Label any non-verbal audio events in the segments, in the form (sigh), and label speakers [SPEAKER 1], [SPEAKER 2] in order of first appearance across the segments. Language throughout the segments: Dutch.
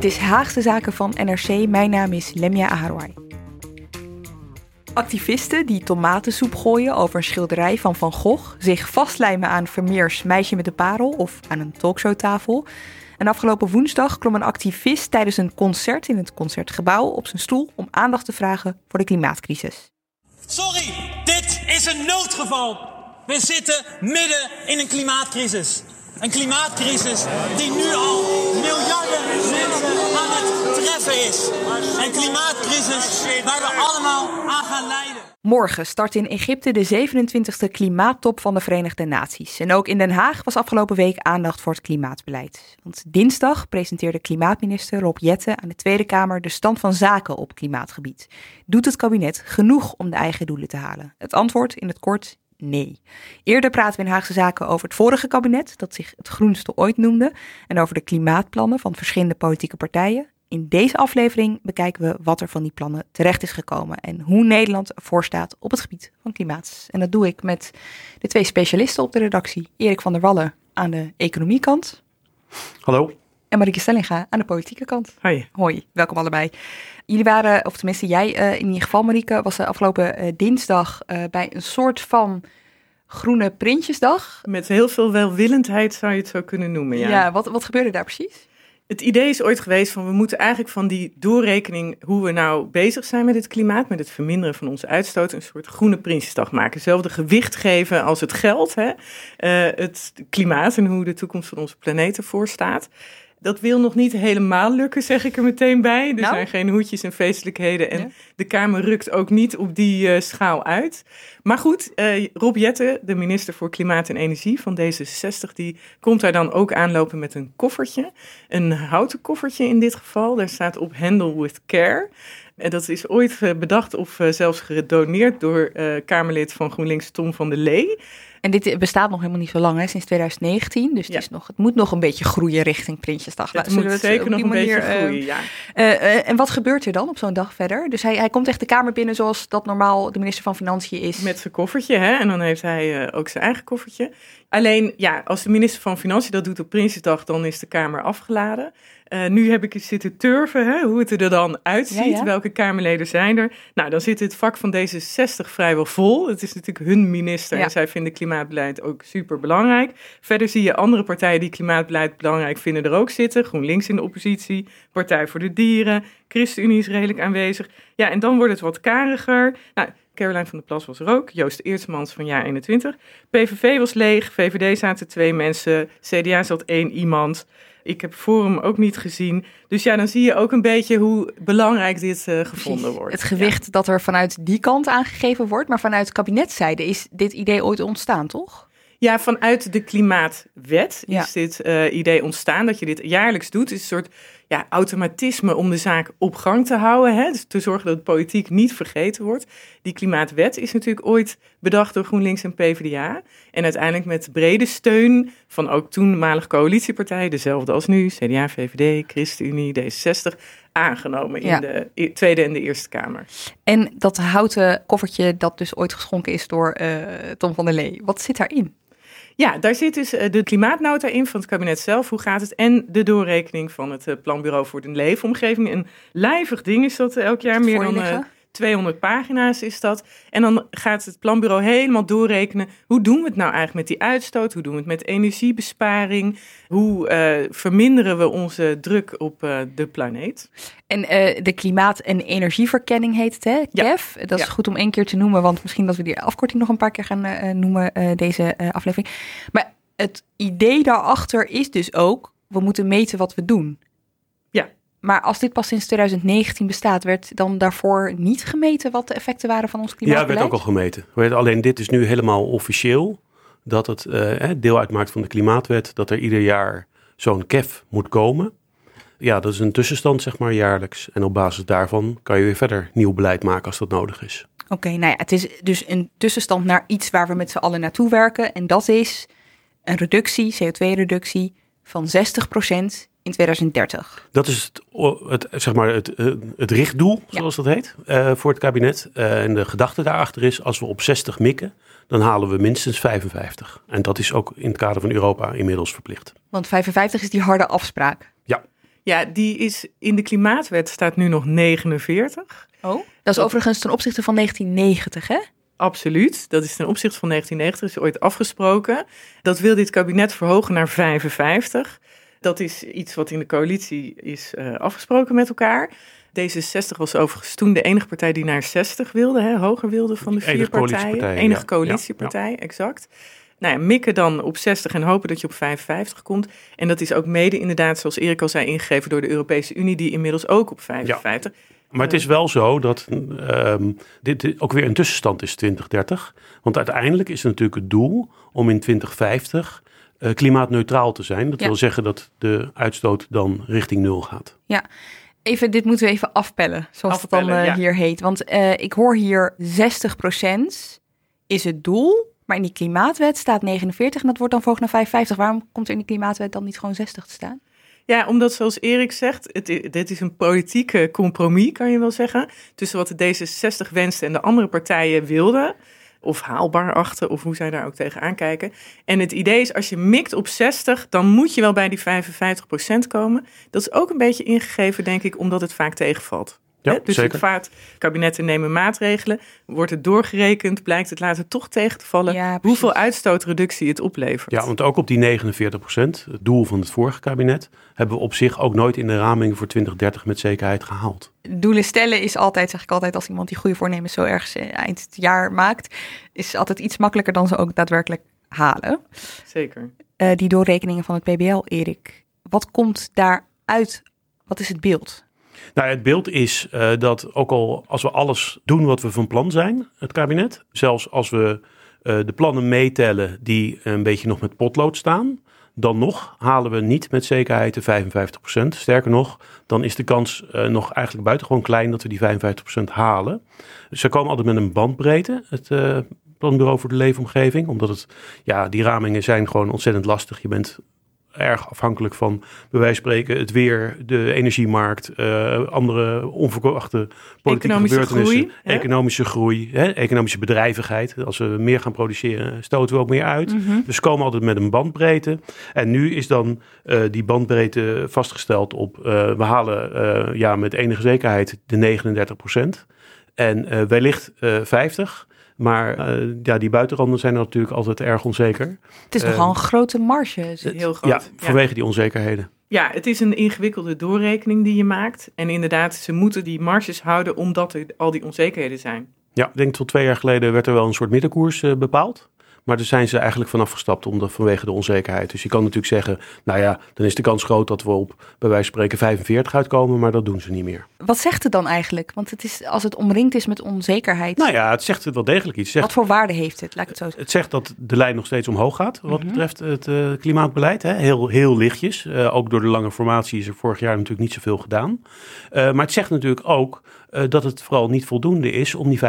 [SPEAKER 1] Dit is Haagse Zaken van NRC. Mijn naam is Lemia Aharwai. Activisten die tomatensoep gooien over een schilderij van Van Gogh, zich vastlijmen aan Vermeers Meisje met de Parel of aan een talkshowtafel. En afgelopen woensdag klom een activist tijdens een concert in het concertgebouw op zijn stoel om aandacht te vragen voor de klimaatcrisis.
[SPEAKER 2] Sorry, dit is een noodgeval. We zitten midden in een klimaatcrisis. Een klimaatcrisis die nu al Een klimaatcrisis waar we allemaal aan gaan lijden.
[SPEAKER 1] Morgen start in Egypte de 27e klimaattop van de Verenigde Naties. En ook in Den Haag was afgelopen week aandacht voor het klimaatbeleid. Want dinsdag presenteerde klimaatminister Rob Jette aan de Tweede Kamer de stand van zaken op klimaatgebied. Doet het kabinet genoeg om de eigen doelen te halen? Het antwoord in het kort nee. Eerder praten we in Haagse Zaken over het vorige kabinet, dat zich het groenste ooit noemde, en over de klimaatplannen van verschillende politieke partijen. In deze aflevering bekijken we wat er van die plannen terecht is gekomen en hoe Nederland ervoor staat op het gebied van klimaat. En dat doe ik met de twee specialisten op de redactie. Erik van der Wallen aan de economiekant.
[SPEAKER 3] Hallo.
[SPEAKER 1] En Marieke Stellinga aan de politieke kant.
[SPEAKER 3] Hoi.
[SPEAKER 1] Hoi, welkom allebei. Jullie waren, of tenminste jij uh, in ieder geval Marieke, was de afgelopen uh, dinsdag uh, bij een soort van groene Prinsjesdag.
[SPEAKER 3] Met heel veel welwillendheid zou je het zo kunnen noemen, ja.
[SPEAKER 1] Ja, wat, wat gebeurde daar precies?
[SPEAKER 3] Het idee is ooit geweest van we moeten eigenlijk van die doorrekening hoe we nou bezig zijn met het klimaat, met het verminderen van onze uitstoot, een soort groene Prinsjesdag maken. Hetzelfde gewicht geven als het geld, hè? het klimaat en hoe de toekomst van onze planeet ervoor staat. Dat wil nog niet helemaal lukken, zeg ik er meteen bij. Er
[SPEAKER 1] Nou?
[SPEAKER 3] zijn geen hoedjes en feestelijkheden. En de Kamer rukt ook niet op die uh, schaal uit. Maar goed, uh, Rob Jette, de minister voor Klimaat en Energie van D66, die komt daar dan ook aanlopen met een koffertje. Een houten koffertje in dit geval. Daar staat op Handle with Care. En dat is ooit uh, bedacht of zelfs gedoneerd door Kamerlid van GroenLinks Tom van der Lee.
[SPEAKER 1] En dit bestaat nog helemaal niet zo lang, hè, sinds 2019. Dus
[SPEAKER 3] Ja.
[SPEAKER 1] het, is nog, het moet nog een beetje groeien richting Prinsjesdag.
[SPEAKER 3] Het
[SPEAKER 1] Nou, zullen
[SPEAKER 3] moet
[SPEAKER 1] het
[SPEAKER 3] zeker
[SPEAKER 1] op
[SPEAKER 3] nog
[SPEAKER 1] die
[SPEAKER 3] een beetje
[SPEAKER 1] manier, eh,
[SPEAKER 3] groeien, ja.
[SPEAKER 1] eh, eh, en wat gebeurt er dan op zo'n dag verder? Dus hij, hij komt echt de Kamer binnen zoals dat normaal de minister van Financiën is.
[SPEAKER 3] Met zijn koffertje, hè? En dan heeft hij uh, ook zijn eigen koffertje. Alleen, ja, als de minister van Financiën dat doet op Prinsjesdag, dan is de Kamer afgeladen. Uh, nu heb ik zitten turven, hè, hoe het er dan uitziet.
[SPEAKER 1] Ja, ja.
[SPEAKER 3] Welke Kamerleden zijn er? Nou, dan zit het vak van D66 vrijwel vol. Het is natuurlijk hun minister
[SPEAKER 1] Ja.
[SPEAKER 3] en zij vinden klimaatbeleid ook super belangrijk. Verder zie je andere partijen die klimaatbeleid belangrijk vinden er ook zitten. GroenLinks in de oppositie, Partij voor de Dieren, ChristenUnie is redelijk aanwezig. Ja, en dan wordt het wat kariger. Nou, Caroline van der Plas was er ook. Joost Eertsmans van jaar 21. PVV was leeg. VVD zaten twee mensen. CDA zat één iemand. Ik heb Forum ook niet gezien. Dus ja, dan zie je ook een beetje hoe belangrijk dit uh, gevonden
[SPEAKER 1] Precies.
[SPEAKER 3] wordt.
[SPEAKER 1] Het gewicht dat er vanuit die kant aangegeven wordt, maar vanuit kabinetszijde is dit idee ooit ontstaan, toch?
[SPEAKER 3] Ja, vanuit de klimaatwet
[SPEAKER 1] Ja.
[SPEAKER 3] is dit uh, idee ontstaan dat je dit jaarlijks doet. Het is een soort ja, automatisme om de zaak op gang te houden. Hè? Dus te zorgen dat politiek niet vergeten wordt. Die klimaatwet is natuurlijk ooit bedacht door GroenLinks en PvdA. En uiteindelijk met brede steun van ook toenmalige coalitiepartijen, dezelfde als nu, CDA, VVD, ChristenUnie, D66, aangenomen
[SPEAKER 1] Ja.
[SPEAKER 3] in de e- Tweede en de Eerste Kamer.
[SPEAKER 1] En dat houten koffertje dat dus ooit geschonken is door uh, Tom van der Lee, wat zit daarin?
[SPEAKER 3] Ja, daar zit dus eh, de klimaatnota in van het kabinet zelf. Hoe gaat het? En de doorrekening van het eh, Planbureau voor de Leefomgeving. Een lijvig ding is dat elk jaar. Meer dan eh? 200 pagina's is dat. En dan gaat het planbureau helemaal doorrekenen. Hoe doen we het nou eigenlijk met die uitstoot? Hoe doen we het met energiebesparing? Hoe eh, verminderen we onze druk op eh, de planeet?
[SPEAKER 1] En eh, de klimaat- en energieverkenning heet het, hè?
[SPEAKER 3] Ja.
[SPEAKER 1] KEF. Dat is
[SPEAKER 3] Ja.
[SPEAKER 1] goed om één keer te noemen, want misschien dat we die afkorting nog een paar keer gaan noemen, deze aflevering. Maar het idee daarachter is dus ook, we moeten meten wat we doen.
[SPEAKER 3] Ja.
[SPEAKER 1] Maar als dit pas sinds 2019 bestaat, werd dan daarvoor niet gemeten wat de effecten waren van ons
[SPEAKER 4] Ja,
[SPEAKER 1] klimaatbeleid?
[SPEAKER 4] werd ook al gemeten. Alleen dit is nu helemaal officieel. Dat het eh, deel uitmaakt van de klimaatwet. Dat er ieder jaar zo'n KEF moet komen. Ja, dat is een tussenstand zeg maar jaarlijks. En op basis daarvan kan je weer verder nieuw beleid maken als dat nodig is.
[SPEAKER 1] Oké, nou ja, het is dus een tussenstand naar iets waar we met z'n allen naartoe werken. En dat is een reductie, CO2-reductie van 60% in 2030.
[SPEAKER 4] Dat is het, het, zeg maar het, eh, het richtdoel,
[SPEAKER 1] Ja.
[SPEAKER 4] zoals dat heet, eh, voor het kabinet. Eh, en de gedachte daarachter is, als we op 60 mikken, dan halen we minstens 55. En dat is ook in het kader van Europa inmiddels verplicht.
[SPEAKER 1] Want 55 is die harde afspraak.
[SPEAKER 3] Ja, die is in de klimaatwet staat nu nog 49.
[SPEAKER 1] Oh? Dat is overigens ten opzichte van 1990, hè?
[SPEAKER 3] Absoluut. Dat is ten opzichte van 1990, is ooit afgesproken. Dat wil dit kabinet verhogen naar 55. Dat is iets wat in de coalitie is eh, afgesproken met elkaar. D66 was overigens toen de enige partij die naar 60 wilde, hè, hoger wilde van de
[SPEAKER 4] Enige
[SPEAKER 3] vier partijen. Enige
[SPEAKER 4] ja.
[SPEAKER 3] coalitiepartij, exact. Nou ja, mikken dan op 60 en hopen dat je op 55 komt. En dat is ook mede inderdaad, zoals Erik al zei, ingegeven door de Europese Unie, die inmiddels ook op 55.
[SPEAKER 4] Maar het is wel zo dat ehm, dit ook weer een tussenstand is 2030. Want uiteindelijk is het natuurlijk het doel om in 2050 eh, klimaatneutraal te zijn. Dat
[SPEAKER 1] Ja.
[SPEAKER 4] wil zeggen dat de uitstoot dan richting nul gaat.
[SPEAKER 1] Even, dit moeten we even afpellen, zoals het dan eh,
[SPEAKER 3] ja.
[SPEAKER 1] hier heet. Want eh, ik hoor hier 60% is het doel, maar in die klimaatwet staat 49 en dat wordt dan verhoogd naar 55. Waarom komt er in die klimaatwet dan niet gewoon 60 te staan?
[SPEAKER 3] Ja, omdat zoals Erik zegt, het, dit is een politieke compromis, kan je wel zeggen. Tussen wat de D66 wenste en de andere partijen wilden. Of haalbaar achten, of hoe zij daar ook tegenaan kijken. En het idee is, als je mikt op 60, dan moet je wel bij die 55% komen. Dat is ook een beetje ingegeven, denk ik, omdat het vaak tegenvalt.
[SPEAKER 4] Ja,
[SPEAKER 3] dus
[SPEAKER 4] zeker.
[SPEAKER 3] het vaart, kabinetten nemen maatregelen, wordt het doorgerekend, blijkt het later toch tegen te vallen.
[SPEAKER 1] Ja,
[SPEAKER 3] hoeveel uitstootreductie het oplevert.
[SPEAKER 4] Ja, want ook op die 49 procent, het doel van het vorige kabinet, hebben we op zich ook nooit in de raming voor 2030 met zekerheid gehaald.
[SPEAKER 1] Doelen stellen is altijd, zeg ik altijd, als iemand die goede voornemens zo ergens eh, eind het jaar maakt, is altijd iets makkelijker dan ze ook daadwerkelijk halen.
[SPEAKER 3] Zeker.
[SPEAKER 1] Eh, die doorrekeningen van het PBL, Erik. Wat komt daaruit? Wat is het beeld?
[SPEAKER 4] Nou, het beeld is eh, dat ook al als we alles doen wat we van plan zijn, het kabinet, zelfs als we eh, de plannen meetellen die een beetje nog met potlood staan, dan nog halen we niet met zekerheid de 55%. Sterker nog, dan is de kans eh, nog eigenlijk buitengewoon klein dat we die 55% halen. Ze komen altijd met een bandbreedte, het Planbureau voor de Leefomgeving, omdat het, ja, die ramingen zijn gewoon ontzettend lastig. Je bent erg afhankelijk van, bij wijze van spreken, het weer, de energiemarkt, eh, andere onverwachte politieke
[SPEAKER 3] Economische
[SPEAKER 4] gebeurtenissen,
[SPEAKER 3] groei,
[SPEAKER 4] economische groei, hè, economische bedrijvigheid. Als we meer gaan produceren, stoten we ook meer uit. Dus ze komen altijd met een bandbreedte. En nu is dan eh, die bandbreedte vastgesteld op, eh, we halen ja, met enige zekerheid de 39 procent. En wellicht eh 50. Maar eh, ja, die buitenranden zijn natuurlijk altijd erg onzeker.
[SPEAKER 1] Het is
[SPEAKER 4] Eh,
[SPEAKER 1] nogal een grote marge.
[SPEAKER 3] Het heel groot.
[SPEAKER 4] Ja, vanwege die onzekerheden.
[SPEAKER 3] Ja, het is een ingewikkelde doorrekening die je maakt. En inderdaad, ze moeten die marges houden omdat er al die onzekerheden zijn.
[SPEAKER 4] Ja, ik denk tot twee jaar geleden werd er wel een soort middenkoers eh, bepaald. Maar daar zijn ze eigenlijk vanaf gestapt omdat, vanwege de onzekerheid. Dus je kan natuurlijk zeggen, nou ja, dan is de kans groot dat we op bij wijze van spreken 45 uitkomen, maar dat doen ze niet meer.
[SPEAKER 1] Wat zegt het dan eigenlijk? Want het is, als het omringd is met onzekerheid,
[SPEAKER 4] Nou ja, het zegt wel degelijk iets. Zegt,
[SPEAKER 1] wat voor waarde heeft het? Laat ik het zo zeggen.
[SPEAKER 4] het zegt dat de lijn nog steeds omhoog gaat wat betreft het eh, klimaatbeleid. Hè? Heel, heel lichtjes. Eh, ook door de lange formatie is er vorig jaar natuurlijk niet zoveel gedaan. Eh, maar het zegt natuurlijk ook eh, dat het vooral niet voldoende is om die 55%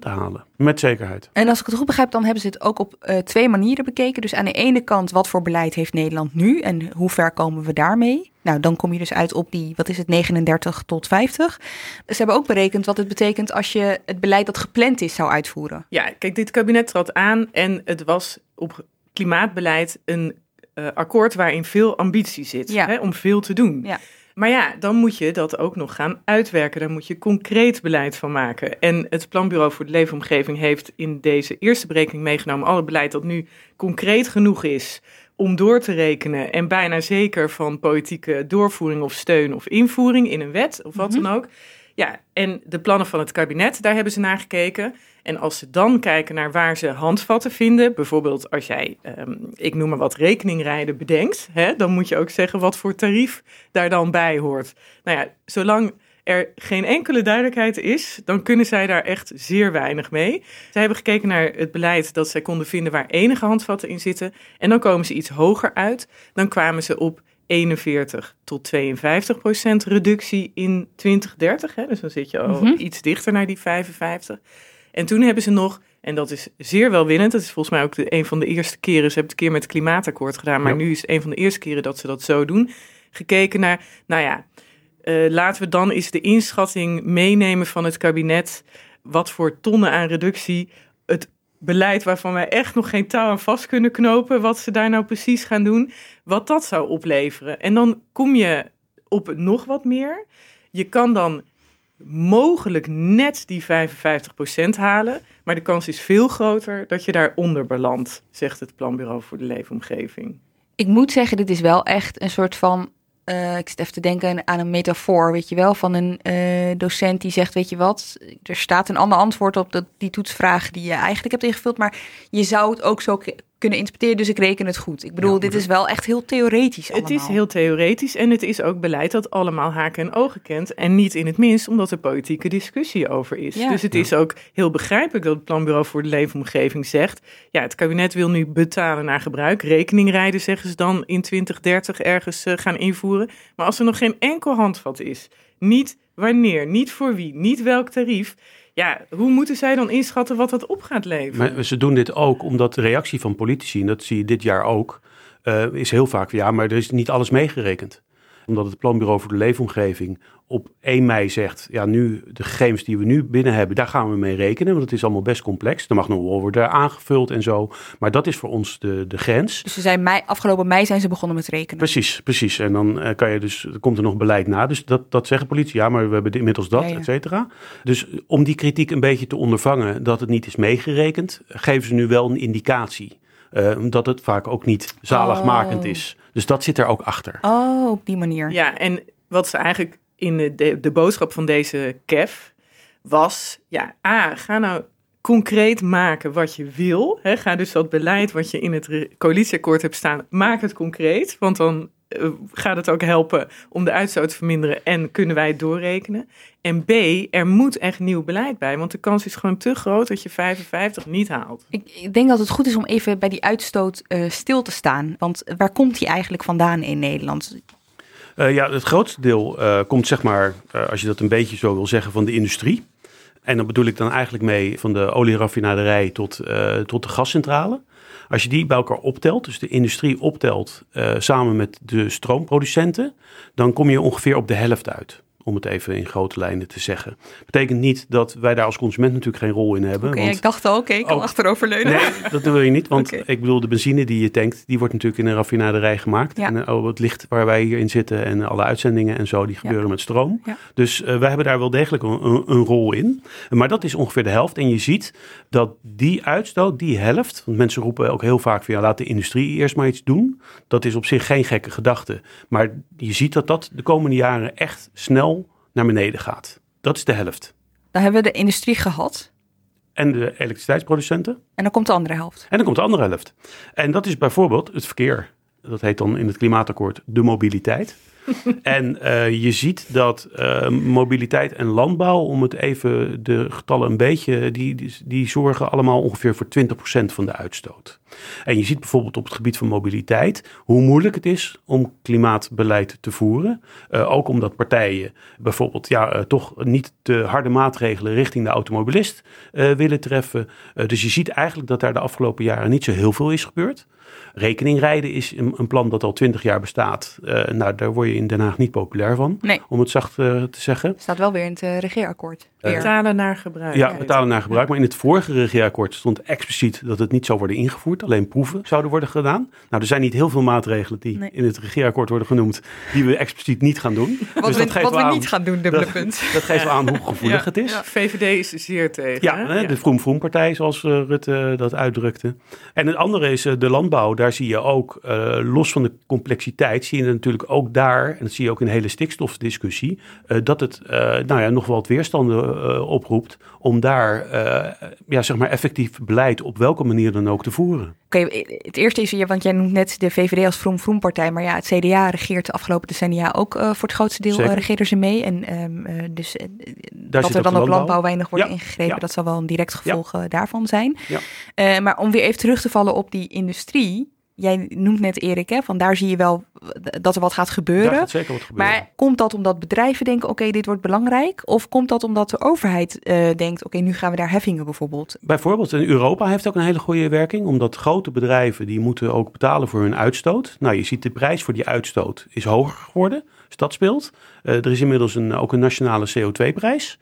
[SPEAKER 4] te halen. Met zekerheid.
[SPEAKER 1] En als ik het goed begrijp, dan hebben ze het ook op eh, twee manieren bekeken. Dus aan de ene kant, wat voor beleid heeft Nederland nu en hoe ver komen we daarmee? Nou, dan kom je dus uit op die, wat is het, 39 tot 50. Ze hebben ook berekend wat het betekent als je het beleid dat gepland is zou uitvoeren.
[SPEAKER 3] Ja, kijk, dit kabinet trad aan en het was op klimaatbeleid een uh, akkoord waarin veel ambitie zit
[SPEAKER 1] Ja.
[SPEAKER 3] hè, om veel te doen.
[SPEAKER 1] Ja.
[SPEAKER 3] Maar ja, dan moet je dat ook nog gaan uitwerken. Daar moet je concreet beleid van maken. En het Planbureau voor de Leefomgeving heeft in deze eerste berekening meegenomen alle beleid dat nu concreet genoeg is om door te rekenen en bijna zeker van politieke doorvoering of steun of invoering in een wet of wat dan ook. Ja, en de plannen van het kabinet, daar hebben ze naar gekeken. En als ze dan kijken naar waar ze handvatten vinden, bijvoorbeeld als jij, ehm, ik noem maar wat, rekeningrijden bedenkt, hè, dan moet je ook zeggen wat voor tarief daar dan bij hoort. Nou ja, zolang er geen enkele duidelijkheid is, dan kunnen zij daar echt zeer weinig mee. Zij hebben gekeken naar het beleid dat zij konden vinden waar enige handvatten in zitten. En dan komen ze iets hoger uit. Dan kwamen ze op 41 tot 52 procent reductie in 2030. Hè? Dus dan zit je al
[SPEAKER 1] Mhm.
[SPEAKER 3] iets dichter naar die 55. En toen hebben ze nog, en dat is zeer welwinnend, dat is volgens mij ook de, een van de eerste keren, ze hebben het een keer met het klimaatakkoord gedaan, maar
[SPEAKER 4] Ja.
[SPEAKER 3] nu is het een van de eerste keren dat ze dat zo doen, gekeken naar, nou ja, eh, laten we dan eens de inschatting meenemen van het kabinet, wat voor tonnen aan reductie het beleid waarvan wij echt nog geen touw aan vast kunnen knopen, wat ze daar nou precies gaan doen, wat dat zou opleveren. En dan kom je op nog wat meer. Je kan dan mogelijk net die 55% halen, maar de kans is veel groter dat je daaronder belandt, zegt het Planbureau voor de Leefomgeving.
[SPEAKER 1] Ik moet zeggen, dit is wel echt een soort van. Eh, ik zit even te denken aan een metafoor, weet je wel, van een eh, docent die zegt, weet je wat, er staat een ander antwoord op dat, die toetsvraag die je eigenlijk hebt ingevuld, maar je zou het ook zo kunnen interpreteren, dus ik reken het goed. Ik bedoel,
[SPEAKER 4] Ja,
[SPEAKER 1] dit is wel echt heel theoretisch
[SPEAKER 3] Het is
[SPEAKER 1] allemaal.
[SPEAKER 3] heel theoretisch en het is ook beleid dat allemaal haken en ogen kent. En niet in het minst omdat er politieke discussie over is.
[SPEAKER 1] Ja.
[SPEAKER 3] Dus het is ook heel begrijpelijk dat het Planbureau voor de Leefomgeving zegt... ja, het kabinet wil nu betalen naar gebruik. Rekeningrijden zeggen ze dan in 2030 ergens eh, gaan invoeren. Maar als er nog geen enkel handvat is, niet wanneer, niet voor wie, niet welk tarief... ja, hoe moeten zij dan inschatten wat dat op gaat leveren?
[SPEAKER 4] Maar ze doen dit ook omdat de reactie van politici, en dat zie je dit jaar ook, eh, is heel vaak, ja, maar er is niet alles meegerekend. Omdat het Planbureau voor de Leefomgeving op 1 mei zegt, ja, nu de gegevens die we nu binnen hebben, daar gaan we mee rekenen, want het is allemaal best complex. Er mag nog wel worden aangevuld en zo, maar dat is voor ons de, de grens.
[SPEAKER 1] Dus ze zijn mei, afgelopen mei zijn ze begonnen met rekenen.
[SPEAKER 4] Precies, precies. En dan eh, kan je dus, er komt er nog beleid na. Dus dat, dat zeggen politie, ja, maar we hebben inmiddels dat,
[SPEAKER 1] Ja, ja.
[SPEAKER 4] et cetera. Dus om die kritiek een beetje te ondervangen dat het niet is meegerekend, geven ze nu wel een indicatie. eh, dat het vaak ook niet zaligmakend
[SPEAKER 1] Oh.
[SPEAKER 4] is. Dus dat zit er ook achter.
[SPEAKER 1] Oh, op die manier.
[SPEAKER 3] Ja, en wat ze eigenlijk in de, de, de boodschap van deze KEF was, ja, A, ga nou concreet maken wat je wil. Hè. Ga dus dat beleid wat je in het coalitieakkoord hebt staan, maak het concreet. Want dan gaat het ook helpen om de uitstoot te verminderen en kunnen wij het doorrekenen. En B, er moet echt nieuw beleid bij, want de kans is gewoon te groot dat je 55 niet haalt.
[SPEAKER 1] Ik, ik denk dat het goed is om even bij die uitstoot eh, stil te staan. Want waar komt die eigenlijk vandaan in Nederland?
[SPEAKER 4] Eh, ja, het grootste deel eh, komt zeg maar, eh, als je dat een beetje zo wil zeggen, van de industrie. En dan bedoel ik dan eigenlijk mee van de olieraffinaderij tot, eh, tot de gascentrale. Als je die bij elkaar optelt, dus de industrie optelt eh, samen met de stroomproducenten, dan kom je ongeveer op de helft uit. Om het even in grote lijnen te zeggen. Betekent niet dat wij daar als consument natuurlijk geen rol in hebben.
[SPEAKER 1] Oké,
[SPEAKER 4] want-
[SPEAKER 1] ik dacht al, oké, ik kan
[SPEAKER 4] Oh.
[SPEAKER 1] achteroverleunen.
[SPEAKER 4] Nee, dat wil je niet. Want ik bedoel, de benzine die je tankt, die wordt natuurlijk in een raffinaderij gemaakt.
[SPEAKER 1] Ja.
[SPEAKER 4] En eh, oh, het licht waar wij hier in zitten en alle uitzendingen en zo, die gebeuren met stroom.
[SPEAKER 1] Ja.
[SPEAKER 4] Dus eh, wij hebben daar wel degelijk een, een, een rol in. Maar dat is ongeveer de helft. En je ziet dat die uitstoot, die helft, want mensen roepen ook heel vaak van ja, laat de industrie eerst maar iets doen. Dat is op zich geen gekke gedachte. Maar je ziet dat dat de komende jaren echt snel naar beneden gaat. Dat is de helft.
[SPEAKER 1] Dan hebben we de industrie gehad.
[SPEAKER 4] En de elektriciteitsproducenten.
[SPEAKER 1] En dan komt de andere helft.
[SPEAKER 4] En dan komt de andere helft. En dat is bijvoorbeeld het verkeer. Dat heet dan in het klimaatakkoord de mobiliteit. (laughs) en eh, je ziet dat eh, mobiliteit en landbouw, om het even de getallen een beetje, die, die, zorgen allemaal ongeveer voor 20% van de uitstoot. En je ziet bijvoorbeeld op het gebied van mobiliteit hoe moeilijk het is om klimaatbeleid te voeren. Eh, ook omdat partijen bijvoorbeeld ja, toch niet te harde maatregelen richting de automobilist willen treffen. Dus je ziet eigenlijk dat daar de afgelopen jaren niet zo heel veel is gebeurd. Rekeningrijden is een, een plan dat al twintig jaar bestaat. Eh, nou, daar word je in Den Haag niet populair van,
[SPEAKER 1] Nee.
[SPEAKER 4] om het zacht eh, te zeggen.
[SPEAKER 1] Staat wel weer in het eh, regeerakkoord. Weer.
[SPEAKER 3] Betalen naar gebruik.
[SPEAKER 4] Ja, betalen naar gebruik. Maar in het vorige regeerakkoord stond expliciet dat het niet zou worden ingevoerd. Alleen proeven zouden worden gedaan. Nou, er zijn niet heel veel maatregelen die
[SPEAKER 1] Nee.
[SPEAKER 4] in het regeerakord worden genoemd, die we expliciet niet gaan doen.
[SPEAKER 1] Wat
[SPEAKER 4] dus
[SPEAKER 1] we,
[SPEAKER 4] dat geeft
[SPEAKER 1] wat
[SPEAKER 4] wel
[SPEAKER 1] we
[SPEAKER 4] aan,
[SPEAKER 1] niet gaan doen, dubbele
[SPEAKER 4] dat-
[SPEAKER 1] punt.
[SPEAKER 4] Dat geeft wel aan hoe (laughs) gevoelig het is.
[SPEAKER 3] Ja, VVD is er zeer tegen.
[SPEAKER 4] Ja,
[SPEAKER 3] hè?
[SPEAKER 4] de Vroom Vroom partij, zoals Rutte dat uitdrukte. En het andere is de landbouw. Daar zie je ook, eh, los van de complexiteit, zie je natuurlijk ook daar, en dat zie je ook in de hele stikstofdiscussie, eh, dat het eh, nou ja, nog wel wat weerstanden oproept om daar ja, zeg maar effectief beleid op welke manier dan ook te voeren.
[SPEAKER 1] Oké, het eerste is, want jij noemt net de VVD als Vroom Vroom partij, maar ja, het CDA regeert de afgelopen decennia ook voor het grootste deel
[SPEAKER 4] Zeker.
[SPEAKER 1] regeren ze mee. En ehm, eh, dus dat er dan op landbouw,
[SPEAKER 4] landbouw.
[SPEAKER 1] weinig wordt
[SPEAKER 4] Ja,
[SPEAKER 1] ingegrepen,
[SPEAKER 4] ja.
[SPEAKER 1] dat zal wel een direct gevolg daarvan zijn.
[SPEAKER 4] Ja.
[SPEAKER 1] Maar om weer even terug te vallen op die industrie. Jij noemt net Erik, hè, van daar zie je wel dat er wat gaat gebeuren.
[SPEAKER 4] Daar gaat zeker wat gebeuren.
[SPEAKER 1] Maar komt dat omdat bedrijven denken, oké, dit wordt belangrijk? Of komt dat omdat de overheid eh, denkt, oké, nu gaan we daar heffingen bijvoorbeeld?
[SPEAKER 4] Bijvoorbeeld in Europa heeft ook een hele goede werking, omdat grote bedrijven die moeten ook betalen voor hun uitstoot. Nou, je ziet de prijs voor die uitstoot is hoger geworden, dus dat speelt. Eh, er is inmiddels een, ook een nationale CO2-prijs.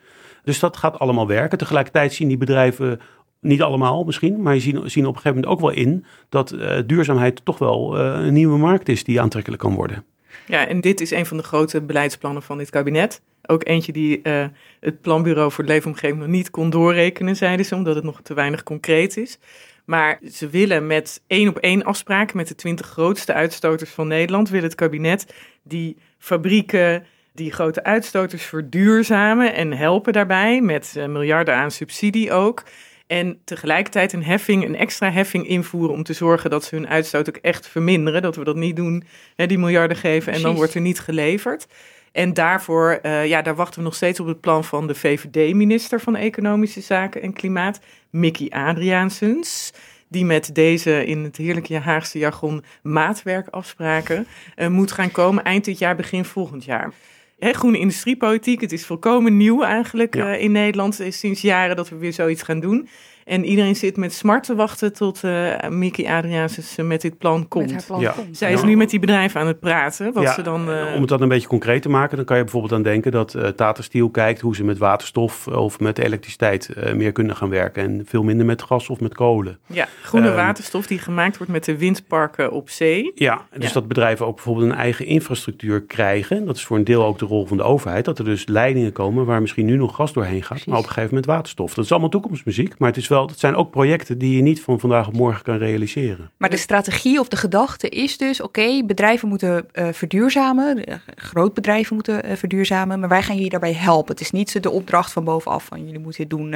[SPEAKER 4] Dus dat gaat allemaal werken. Tegelijkertijd zien die bedrijven, niet allemaal misschien, maar je zien, zien op een gegeven moment ook wel in dat eh, duurzaamheid toch wel eh, een nieuwe markt is die aantrekkelijk kan worden.
[SPEAKER 3] Ja, en dit is een van de grote beleidsplannen van dit kabinet. Ook eentje die eh, het Planbureau voor de Leefomgeving nog niet kon doorrekenen, zeiden ze, omdat het nog te weinig concreet is. Maar ze willen met één op één afspraken met de twintig grootste uitstoters van Nederland, wil het kabinet die fabrieken, die grote uitstoters verduurzamen en helpen daarbij met miljarden aan subsidie ook. En tegelijkertijd een heffing, een extra heffing invoeren om te zorgen dat ze hun uitstoot ook echt verminderen. Dat we dat niet doen, hè, die miljarden geven en dan wordt er niet geleverd. En daarvoor, eh, ja, daar wachten we nog steeds op het plan van de VVD-minister van Economische Zaken en Klimaat, Mickey Adriaansens. Die met deze in het heerlijke Haagse jargon maatwerkafspraken eh, moet gaan komen eind dit jaar, begin volgend jaar. Hè, groene industriepolitiek, het is volkomen nieuw eigenlijk
[SPEAKER 4] Ja.
[SPEAKER 3] eh, in Nederland. Het is sinds jaren dat we weer zoiets gaan doen. En iedereen zit met smart te wachten tot eh Mickey Adriaansens eh, met dit plan komt.
[SPEAKER 1] Met haar plan
[SPEAKER 4] Ja.
[SPEAKER 1] komt.
[SPEAKER 3] Zij is nu met die bedrijven aan het praten. Wat
[SPEAKER 4] Ja,
[SPEAKER 3] ze dan, eh,
[SPEAKER 4] Om het dan een beetje concreet te maken, dan kan je bijvoorbeeld aan denken dat eh Tata Steel kijkt hoe ze met waterstof of met elektriciteit eh, meer kunnen gaan werken. En veel minder met gas of met kolen.
[SPEAKER 3] ja, groene
[SPEAKER 4] Ehm,
[SPEAKER 3] waterstof die gemaakt wordt met de windparken op zee.
[SPEAKER 4] Ja, dus
[SPEAKER 3] Ja.
[SPEAKER 4] dat bedrijven ook bijvoorbeeld een eigen infrastructuur krijgen. Dat is voor een deel ook de rol van de overheid. Dat er dus leidingen komen waar misschien nu nog gas doorheen gaat,
[SPEAKER 1] Precies.
[SPEAKER 4] maar op een gegeven moment waterstof. Dat is allemaal toekomstmuziek, maar het, is wel, het zijn ook projecten die je niet van vandaag op morgen kan realiseren.
[SPEAKER 1] Maar de strategie of de gedachte is dus, oké, bedrijven moeten eh, verduurzamen, eh, grootbedrijven moeten eh, verduurzamen, maar wij gaan jullie daarbij helpen. Het is niet de opdracht van bovenaf van jullie moeten dit doen,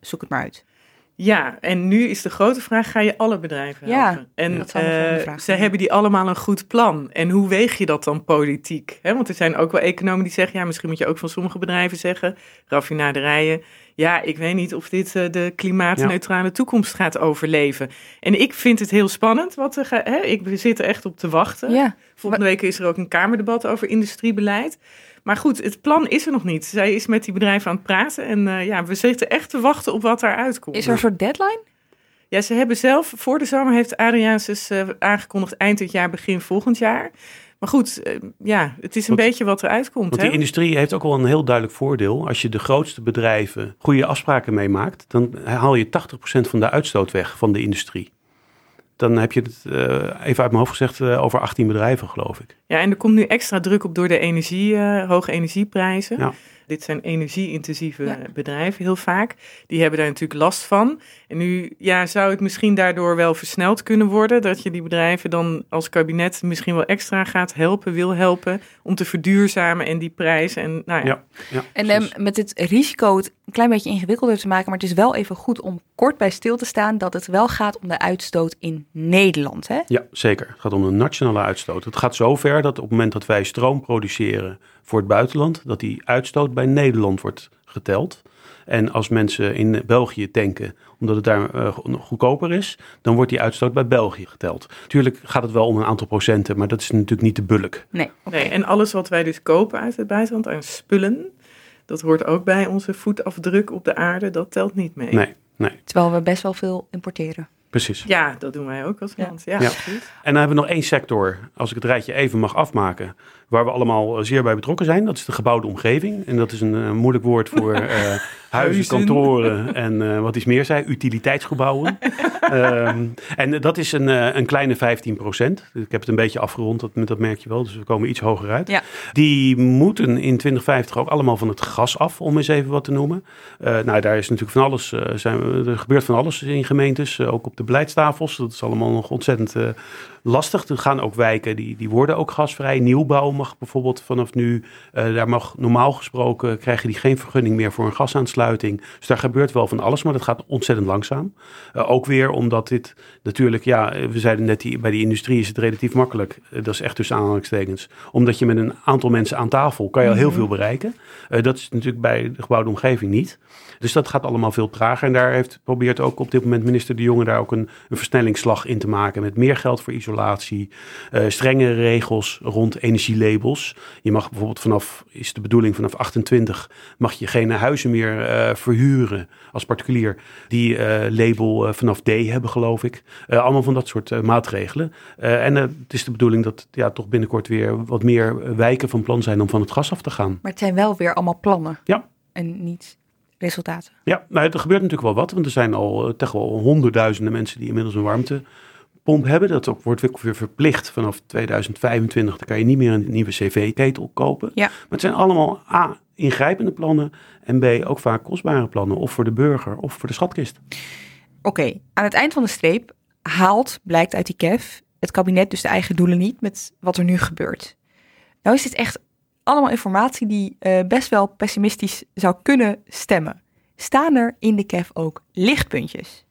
[SPEAKER 1] zoek het maar uit.
[SPEAKER 3] Ja, en nu is de grote vraag, ga je alle bedrijven
[SPEAKER 1] Ja,
[SPEAKER 3] helpen? en
[SPEAKER 1] dat
[SPEAKER 3] eh,
[SPEAKER 1] vraag
[SPEAKER 3] ze hebben die allemaal een goed plan. En hoe weeg je dat dan politiek? Hè, want er zijn ook wel economen die zeggen, ja, misschien moet je ook van sommige bedrijven zeggen, raffinaderijen, ja, ik weet niet of dit eh, de klimaatneutrale toekomst gaat overleven. En ik vind het heel spannend, wat er ga- hè, ik zit er echt op te wachten.
[SPEAKER 1] Ja,
[SPEAKER 3] Volgende week is er ook een Kamerdebat over industriebeleid. Maar goed, het plan is er nog niet. Zij is met die bedrijven aan het praten. En eh, ja, we zitten echt te wachten op wat daaruit komt.
[SPEAKER 1] is er een soort deadline?
[SPEAKER 3] Ja, ze hebben zelf, voor de zomer heeft Adriaansens eh aangekondigd eind dit jaar, begin volgend jaar. Maar goed, eh, ja, het is een
[SPEAKER 4] Want-
[SPEAKER 3] beetje wat eruit komt.
[SPEAKER 4] Want
[SPEAKER 3] hè?
[SPEAKER 4] die industrie heeft ook wel een heel duidelijk voordeel. Als je de grootste bedrijven goede afspraken meemaakt, dan haal je 80% van de uitstoot weg van de industrie. Dan heb je het, eh, even uit mijn hoofd gezegd, eh, over 18 bedrijven, geloof ik.
[SPEAKER 3] Ja, en er komt nu extra druk op door de energie, hoge energieprijzen.
[SPEAKER 4] Ja.
[SPEAKER 3] Dit zijn energie-intensieve
[SPEAKER 1] Ja.
[SPEAKER 3] bedrijven heel vaak. Die hebben daar natuurlijk last van. En nu ja, zou het misschien daardoor wel versneld kunnen worden. Dat je die bedrijven dan als kabinet misschien wel extra gaat helpen, wil helpen. Om te verduurzamen en die prijzen. En nou ja,
[SPEAKER 4] Ja, ja,
[SPEAKER 1] En ehm, met het risico het een klein beetje ingewikkelder te maken, maar het is wel even goed om kort bij stil te staan dat het wel gaat om de uitstoot in Nederland. Hè?
[SPEAKER 4] Ja, zeker. Het gaat om een nationale uitstoot. Het gaat zover dat op het moment dat wij stroom produceren voor het buitenland, dat die uitstoot bij Nederland wordt geteld. En als mensen in België tanken, omdat het daar eh, go- goedkoper is, dan wordt die uitstoot bij België geteld. Tuurlijk gaat het wel om een aantal procenten, maar dat is natuurlijk niet de bulk.
[SPEAKER 1] Nee.
[SPEAKER 3] Nee, en alles wat wij dus kopen uit het buitenland, aan spullen, dat hoort ook bij onze voetafdruk op de aarde, dat telt niet mee.
[SPEAKER 4] Nee, nee,
[SPEAKER 1] Terwijl we best wel veel importeren.
[SPEAKER 4] precies.
[SPEAKER 3] Ja, dat doen wij ook als land. Ja,
[SPEAKER 4] Ja. En dan hebben we nog één sector, als ik het rijtje even mag afmaken, waar we allemaal eh, zeer bij betrokken zijn. Dat is de gebouwde omgeving. En dat is een, eh, moeilijk woord voor (laughs) eh, huizen, kantoren en wat is meer zei, utiliteitsgebouwen. (laughs) Ehm, en dat is een, een kleine 15 procent. Ik heb het een beetje afgerond, dat, dat merk je wel. Dus we komen iets hoger uit.
[SPEAKER 1] Ja.
[SPEAKER 4] Die moeten in 2050 ook allemaal van het gas af, om eens even wat te noemen. Nou, daar is natuurlijk van alles. zijn, er gebeurt van alles in gemeentes, ook op de beleidstafels. Dat is allemaal nog ontzettend lastig. Er gaan ook wijken, die, die worden ook gasvrij. Nieuwbouw mag bijvoorbeeld vanaf nu, eh, daar mag normaal gesproken, krijgen die geen vergunning meer voor een gasaansluiting. Dus daar gebeurt wel van alles, maar dat gaat ontzettend langzaam. Eh, ook weer omdat dit natuurlijk, ja, eh, we zeiden net, die, bij die industrie is het relatief makkelijk. Dat is echt tussen aanhalingstekens. Omdat je met een aantal mensen aan tafel kan je al heel veel bereiken. Dat is natuurlijk bij de gebouwde omgeving niet. Dus dat gaat allemaal veel trager. En daar heeft, probeert ook op dit moment minister De Jonge daar ook een, een versnellingsslag in te maken. Met meer geld voor isolatie, eh strengere regels rond energielabels. Je mag bijvoorbeeld vanaf, is de bedoeling vanaf 28, mag je geen huizen meer eh, verhuren als particulier. Die eh, label vanaf D hebben, geloof ik. Allemaal van dat soort maatregelen. En het is de bedoeling dat ja, toch binnenkort weer wat meer wijken van plan zijn om van het gas af te gaan.
[SPEAKER 1] Maar het zijn wel weer allemaal plannen.
[SPEAKER 4] Ja.
[SPEAKER 1] En niet resultaten.
[SPEAKER 4] Ja, nou, er gebeurt natuurlijk wel wat, want er zijn al eh, toch wel honderdduizenden mensen die inmiddels een warmtepomp hebben. Dat ook, wordt ook weer verplicht vanaf 2025. Dan kan je niet meer een nieuwe cv-ketel kopen.
[SPEAKER 1] Ja.
[SPEAKER 4] Maar het zijn allemaal A, ingrijpende plannen en B, ook vaak kostbare plannen. Of voor de burger of voor de schatkist.
[SPEAKER 1] Oké, aan het eind van de streep haalt, blijkt uit die KEF, het kabinet dus de eigen doelen niet met wat er nu gebeurt. Nou is dit echt allemaal informatie die eh, best wel pessimistisch zou kunnen stemmen. Staan er in de KEF ook lichtpuntjes?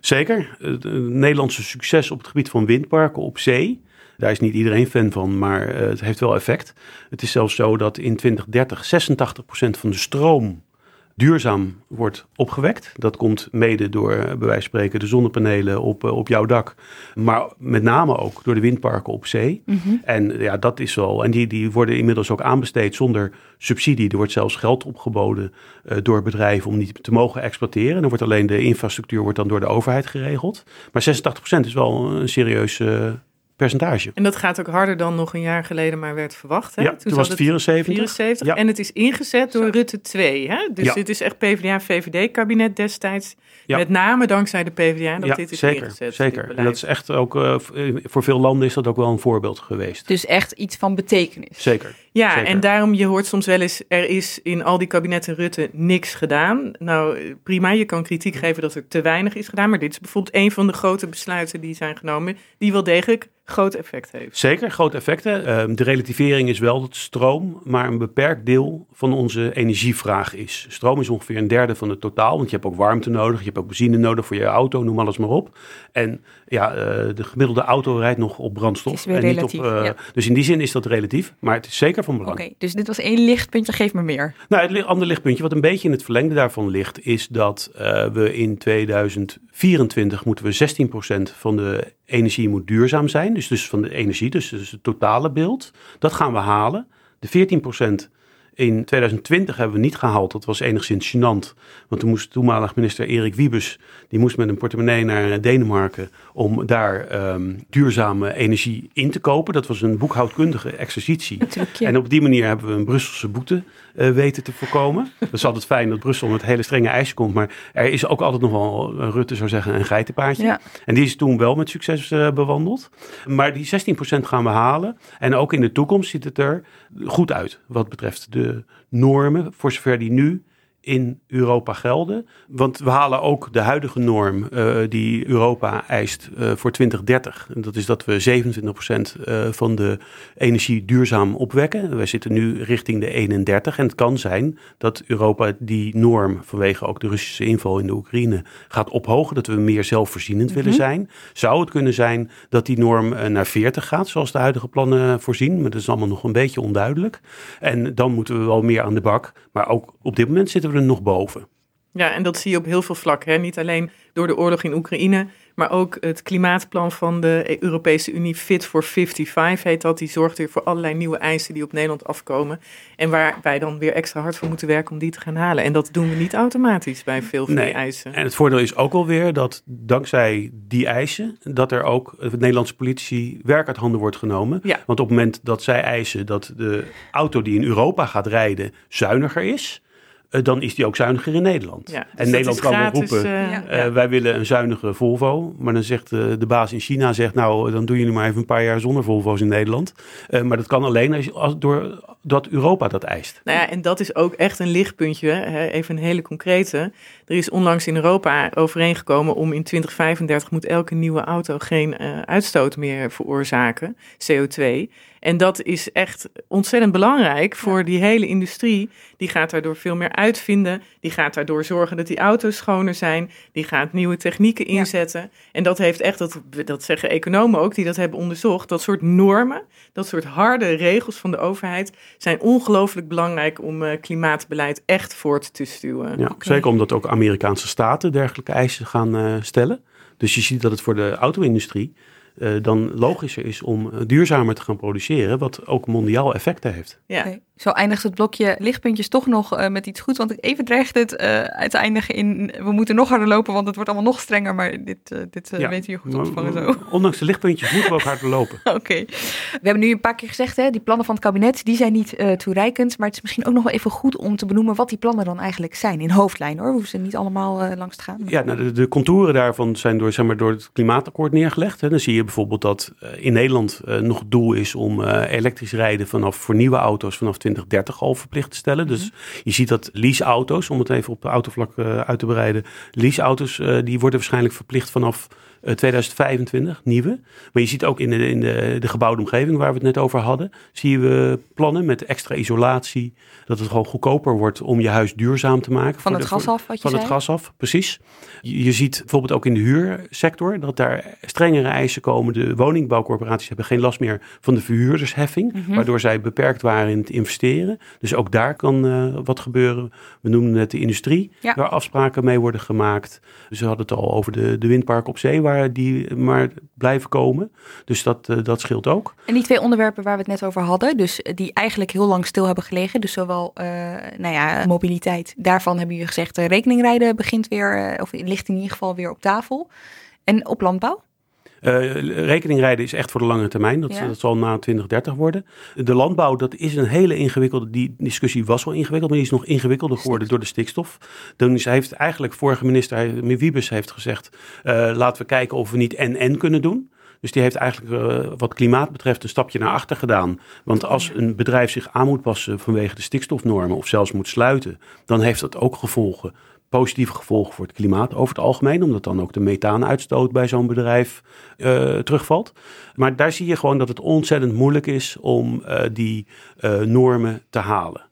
[SPEAKER 4] Zeker. Het eh, Nederlandse succes op het gebied van windparken op zee. Daar is niet iedereen fan van, maar eh, het heeft wel effect. Het is zelfs zo dat in 2030 86% van de stroom duurzaam wordt opgewekt. Dat komt mede door, eh, bij wijze van spreken, de zonnepanelen op, eh, op jouw dak. Maar met name ook door de windparken op zee. En ja, dat is wel. En die, die worden inmiddels ook aanbesteed zonder subsidie. Er wordt zelfs geld opgeboden eh, door bedrijven om niet te mogen exploiteren. En dan wordt alleen de infrastructuur wordt dan door de overheid geregeld. Maar 86% is wel een serieus eh, percentage.
[SPEAKER 3] En dat gaat ook harder dan nog een jaar geleden maar werd verwacht. Hè?
[SPEAKER 4] Ja, toen was het 74.
[SPEAKER 3] 74.
[SPEAKER 4] Ja.
[SPEAKER 3] En het is ingezet door Rutte 2. Hè? Dus
[SPEAKER 4] Ja.
[SPEAKER 3] dit is echt PvdA-VVD-kabinet destijds.
[SPEAKER 4] Ja.
[SPEAKER 3] Met name dankzij de PvdA dat
[SPEAKER 4] ja,
[SPEAKER 3] dit is
[SPEAKER 4] zeker,
[SPEAKER 3] ingezet.
[SPEAKER 4] zeker. En dat is echt ook eh, eh, voor veel landen is dat ook wel een voorbeeld geweest.
[SPEAKER 1] Dus echt iets van betekenis.
[SPEAKER 4] Zeker.
[SPEAKER 3] Ja,
[SPEAKER 4] Zeker.
[SPEAKER 3] en daarom, je hoort soms wel eens, er is in al die kabinetten Rutte niks gedaan. Nou, prima, je kan kritiek geven dat er te weinig is gedaan. Maar dit is bijvoorbeeld een van de grote besluiten die zijn genomen, die wel degelijk groot effect heeft.
[SPEAKER 4] Zeker, grote effecten. Ehm, de relativering is wel dat stroom maar een beperkt deel van onze energievraag is. Stroom is ongeveer een derde van het totaal, want je hebt ook warmte nodig, je hebt ook benzine nodig voor je auto, noem alles maar op. En ja, eh, de gemiddelde auto rijdt nog op brandstof. En niet op, eh,
[SPEAKER 1] ja.
[SPEAKER 4] Dus in die zin is dat relatief, maar het is zeker van belang.
[SPEAKER 1] Oké, dus dit was één lichtpuntje, geef me meer.
[SPEAKER 4] Nou, het andere lichtpuntje, wat een beetje in het verlengde daarvan ligt, is dat eh, we in 2024 moeten we 16% van de energie moet duurzaam zijn. Dus, dus van de energie, dus, dus het totale beeld. Dat gaan we halen. De 14% in 2020 hebben we niet gehaald. Dat was enigszins gênant. Want toen moest toenmalig minister Erik Wiebes, die moest met een portemonnee naar Denemarken om daar ehm, duurzame energie in te kopen. Dat was een boekhoudkundige exercitie. En op die manier hebben we een Brusselse boete weten te voorkomen. Dat is altijd fijn dat Brussel met hele strenge eisen komt. Maar er is ook altijd nog wel, eh, Rutte zou zeggen, een geitenpaadje.
[SPEAKER 1] Ja.
[SPEAKER 4] En die is toen wel met succes eh, bewandeld. Maar die 16% gaan we halen. En ook in de toekomst ziet het er goed uit wat betreft de normen, voor zover die nu in Europa gelden. Want we halen ook de huidige norm eh, die Europa eist eh, voor 2030. En dat is dat we 27% eh, van de energie duurzaam opwekken. Wij zitten nu richting de 31. En het kan zijn dat Europa die norm vanwege ook de Russische inval in de Oekraïne gaat ophogen. Dat we meer zelfvoorzienend willen zijn. Zou het kunnen zijn dat die norm naar 40 gaat, zoals de huidige plannen voorzien. Maar dat is allemaal nog een beetje onduidelijk. En dan moeten we wel meer aan de bak. Maar ook op dit moment zitten we nog boven.
[SPEAKER 3] Ja, en dat zie je op heel veel vlakken. Hè? Niet alleen door de oorlog in Oekraïne, maar ook het klimaatplan van de Europese Unie Fit for 55 heet dat. Die zorgt weer voor allerlei nieuwe eisen die op Nederland afkomen. En waar wij dan weer extra hard voor moeten werken om die te gaan halen. En dat doen we niet automatisch bij veel van
[SPEAKER 4] Nee.
[SPEAKER 3] die eisen.
[SPEAKER 4] En het voordeel is ook wel weer dat dankzij die eisen, dat er ook het Nederlandse politie werk uit handen wordt genomen.
[SPEAKER 3] Ja.
[SPEAKER 4] Want op het moment dat zij eisen dat de auto die in Europa gaat rijden zuiniger is, eh, dan is die ook zuiniger in Nederland.
[SPEAKER 3] Ja, dus
[SPEAKER 4] en
[SPEAKER 3] dat
[SPEAKER 4] Nederland kan wel roepen,
[SPEAKER 3] eh,
[SPEAKER 1] Ja.
[SPEAKER 4] eh, wij willen een zuinige Volvo. Maar dan zegt eh, de baas in China, zegt, nou dan doen jullie maar even een paar jaar zonder Volvo's in Nederland. Eh, maar dat kan alleen als, als, door dat Europa dat eist.
[SPEAKER 3] Nou ja, en dat is ook echt een lichtpuntje. Hè? Even een hele concrete. Er is onlangs in Europa overeengekomen om in 2035 moet elke nieuwe auto geen eh, uitstoot meer veroorzaken, CO2. En dat is echt ontzettend belangrijk voor die hele industrie. Die gaat daardoor veel meer uitvinden. Die gaat daardoor zorgen dat die auto's schoner zijn. Die gaat nieuwe technieken
[SPEAKER 1] Ja.
[SPEAKER 3] inzetten. En dat heeft echt, dat, dat zeggen economen ook die dat hebben onderzocht, dat soort normen, dat soort harde regels van de overheid zijn ongelooflijk belangrijk om eh, klimaatbeleid echt voort te stuwen.
[SPEAKER 4] Ja, Zeker omdat ook Amerikaanse staten dergelijke eisen gaan eh, stellen. Dus je ziet dat het voor de auto-industrie dan logischer is om eh, duurzamer te gaan produceren, wat ook mondiaal effecten heeft.
[SPEAKER 3] Ja.
[SPEAKER 1] Zo eindigt het blokje lichtpuntjes toch nog eh, met iets goed. Want ik even dreigt het eh uit te eindigen in... we moeten nog harder lopen, want het wordt allemaal nog strenger. Maar dit, eh, dit eh,
[SPEAKER 4] Ja.
[SPEAKER 1] weten jullie goed opvangen zo.
[SPEAKER 4] Ondanks de lichtpuntjes moeten we ook harder lopen. (laughs)
[SPEAKER 1] Oké. We hebben nu een paar keer gezegd, hè, die plannen van het kabinet, die zijn niet eh, toereikend. Maar het is misschien ook nog wel even goed om te benoemen wat die plannen dan eigenlijk zijn. In hoofdlijnen hoor, we hoeven ze niet allemaal eh, langs te gaan.
[SPEAKER 4] Ja, nou, de, de contouren daarvan zijn door, zeg maar, door het klimaatakkoord neergelegd. Hè. Dan zie je bijvoorbeeld dat eh, in Nederland eh, nog het doel is om eh, elektrisch rijden vanaf voor nieuwe auto's vanaf 2030 al verplicht te stellen. Dus je ziet dat leaseauto's, om het even op de autovlak eh, uit te breiden, leaseauto's eh, die worden waarschijnlijk verplicht vanaf 2025, nieuwe. Maar je ziet ook in de, in de, de gebouwde omgeving waar we het net over hadden, zie je plannen met extra isolatie, dat het gewoon goedkoper wordt om je huis duurzaam te maken.
[SPEAKER 1] Van het
[SPEAKER 4] de- voor-
[SPEAKER 1] gas af, wat je
[SPEAKER 4] van
[SPEAKER 1] zei.
[SPEAKER 4] het gas af, precies. Je, je ziet bijvoorbeeld ook in de huursector dat daar strengere eisen komen. De woningbouwcorporaties hebben geen last meer van de verhuurdersheffing,
[SPEAKER 1] Mhm.
[SPEAKER 4] waardoor zij beperkt waren in het investeren. Dus ook daar kan eh, wat gebeuren. We noemden net de industrie,
[SPEAKER 1] Ja.
[SPEAKER 4] waar afspraken mee worden gemaakt. Dus we hadden het al over de, de windparken op zee, waar die maar blijven komen. Dus dat, eh, dat scheelt ook.
[SPEAKER 1] En die twee onderwerpen waar we het net over hadden, dus eh, die eigenlijk heel lang stil hebben gelegen, dus zowel eh, nou ja, mobiliteit, daarvan hebben jullie gezegd, eh, rekeningrijden begint weer, eh, of ligt in ieder geval weer op tafel. En op landbouw?
[SPEAKER 4] Eh, rekeningrijden is echt voor de lange termijn. Dat,
[SPEAKER 1] Ja.
[SPEAKER 4] dat zal na 2030 worden. De landbouw, dat is een hele ingewikkelde. Die discussie was wel ingewikkeld, maar die is nog ingewikkelder geworden door de stikstof. Dan heeft eigenlijk vorige minister, Wiebes, heeft gezegd: eh, laten we kijken of we niet en-en kunnen doen. Dus die heeft eigenlijk eh, wat klimaat betreft een stapje naar achter gedaan. Want als een bedrijf zich aan moet passen vanwege de stikstofnormen of zelfs moet sluiten, dan heeft dat ook gevolgen positieve gevolgen voor het klimaat over het algemeen, omdat dan ook de methaanuitstoot bij zo'n bedrijf eh, terugvalt. Maar daar zie je gewoon dat het ontzettend moeilijk is om eh, die eh, normen te halen.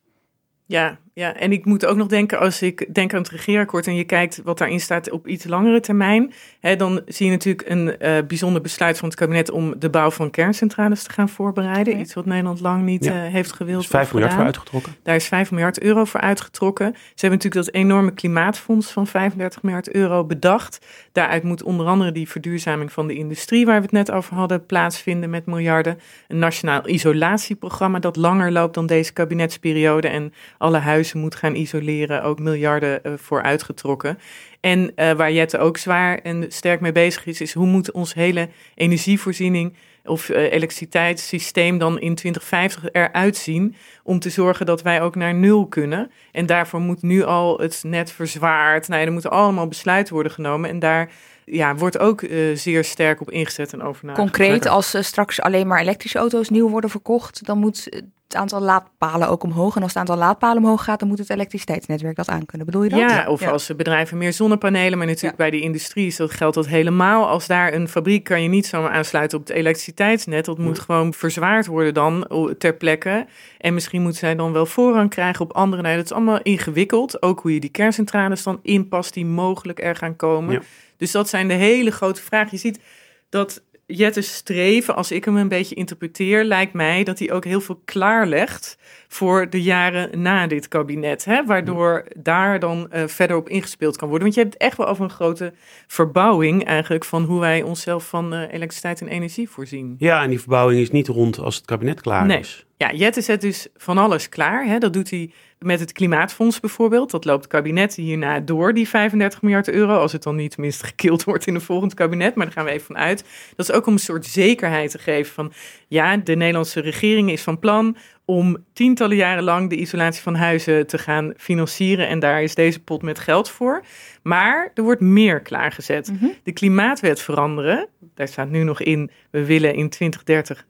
[SPEAKER 3] Ja, ja, en ik moet ook nog denken, als ik denk aan het regeerakkoord en je kijkt wat daarin staat op iets langere termijn, hè, dan zie je natuurlijk een eh, bijzonder besluit van het kabinet om de bouw van kerncentrales te gaan voorbereiden. Iets wat Nederland lang niet
[SPEAKER 4] Ja.
[SPEAKER 3] eh, heeft
[SPEAKER 4] Er
[SPEAKER 3] gewild.
[SPEAKER 4] is 5
[SPEAKER 3] of
[SPEAKER 4] miljard voor uitgetrokken.
[SPEAKER 3] Daar is 5 miljard euro voor uitgetrokken. Ze hebben natuurlijk dat enorme klimaatfonds van 35 miljard euro bedacht. Daaruit moet onder andere die verduurzaming van de industrie, waar we het net over hadden, plaatsvinden met miljarden. Een nationaal isolatieprogramma dat langer loopt dan deze kabinetsperiode en alle huizen moet gaan isoleren, ook miljarden eh, voor uitgetrokken. En eh, waar Jette ook zwaar en sterk mee bezig is, is hoe moet ons hele energievoorziening of eh, elektriciteitssysteem dan in 2050 eruit zien om te zorgen dat wij ook naar nul kunnen. En daarvoor moet nu al het net verzwaard. Nou er moeten allemaal besluiten worden genomen en daar ja, wordt ook eh, zeer sterk op ingezet en over.
[SPEAKER 1] Concreet, als eh, straks alleen maar elektrische auto's nieuw worden verkocht, dan moet het aantal laadpalen ook omhoog. En als het aantal laadpalen omhoog gaat, dan moet het elektriciteitsnetwerk dat aankunnen. Bedoel je dat?
[SPEAKER 3] Ja, of als bedrijven meer zonnepanelen, maar natuurlijk bij de industrie is dat geldt dat helemaal. Als daar een fabriek kan je niet zomaar aansluiten op het elektriciteitsnet. Dat moet gewoon verzwaard worden dan ter plekke. En misschien moeten zij dan wel voorrang krijgen op andere. Nee, dat is allemaal ingewikkeld. Ook hoe je die kerncentrales dan inpast die mogelijk er gaan komen.
[SPEAKER 4] Ja.
[SPEAKER 3] Dus dat zijn de hele grote vragen. Je ziet dat Jette's streven, als ik hem een beetje interpreteer, lijkt mij dat hij ook heel veel klaarlegt voor de jaren na dit kabinet. Hè? Waardoor daar dan uh, verder op ingespeeld kan worden. Want je hebt het echt wel over een grote verbouwing eigenlijk van hoe wij onszelf van uh, elektriciteit en energie voorzien.
[SPEAKER 4] Ja, en die verbouwing is niet rond als het kabinet klaar
[SPEAKER 3] nee.
[SPEAKER 4] is.
[SPEAKER 3] Ja, Jette zet dus van alles klaar. Hè? Dat doet hij met het Klimaatfonds bijvoorbeeld. Dat loopt het kabinet hierna door, die 35 miljard euro. Als het dan niet tenminste gekild (laughs) wordt in een volgend kabinet. Maar daar gaan we even van uit. Dat is ook om een soort zekerheid te geven van... ja, de Nederlandse regering is van plan om tientallen jaren lang de isolatie van huizen te gaan financieren. En daar is deze pot met geld voor. Maar er wordt meer klaargezet.
[SPEAKER 1] Mhm.
[SPEAKER 3] De klimaatwet veranderen. Daar staat nu nog in, we willen in 2030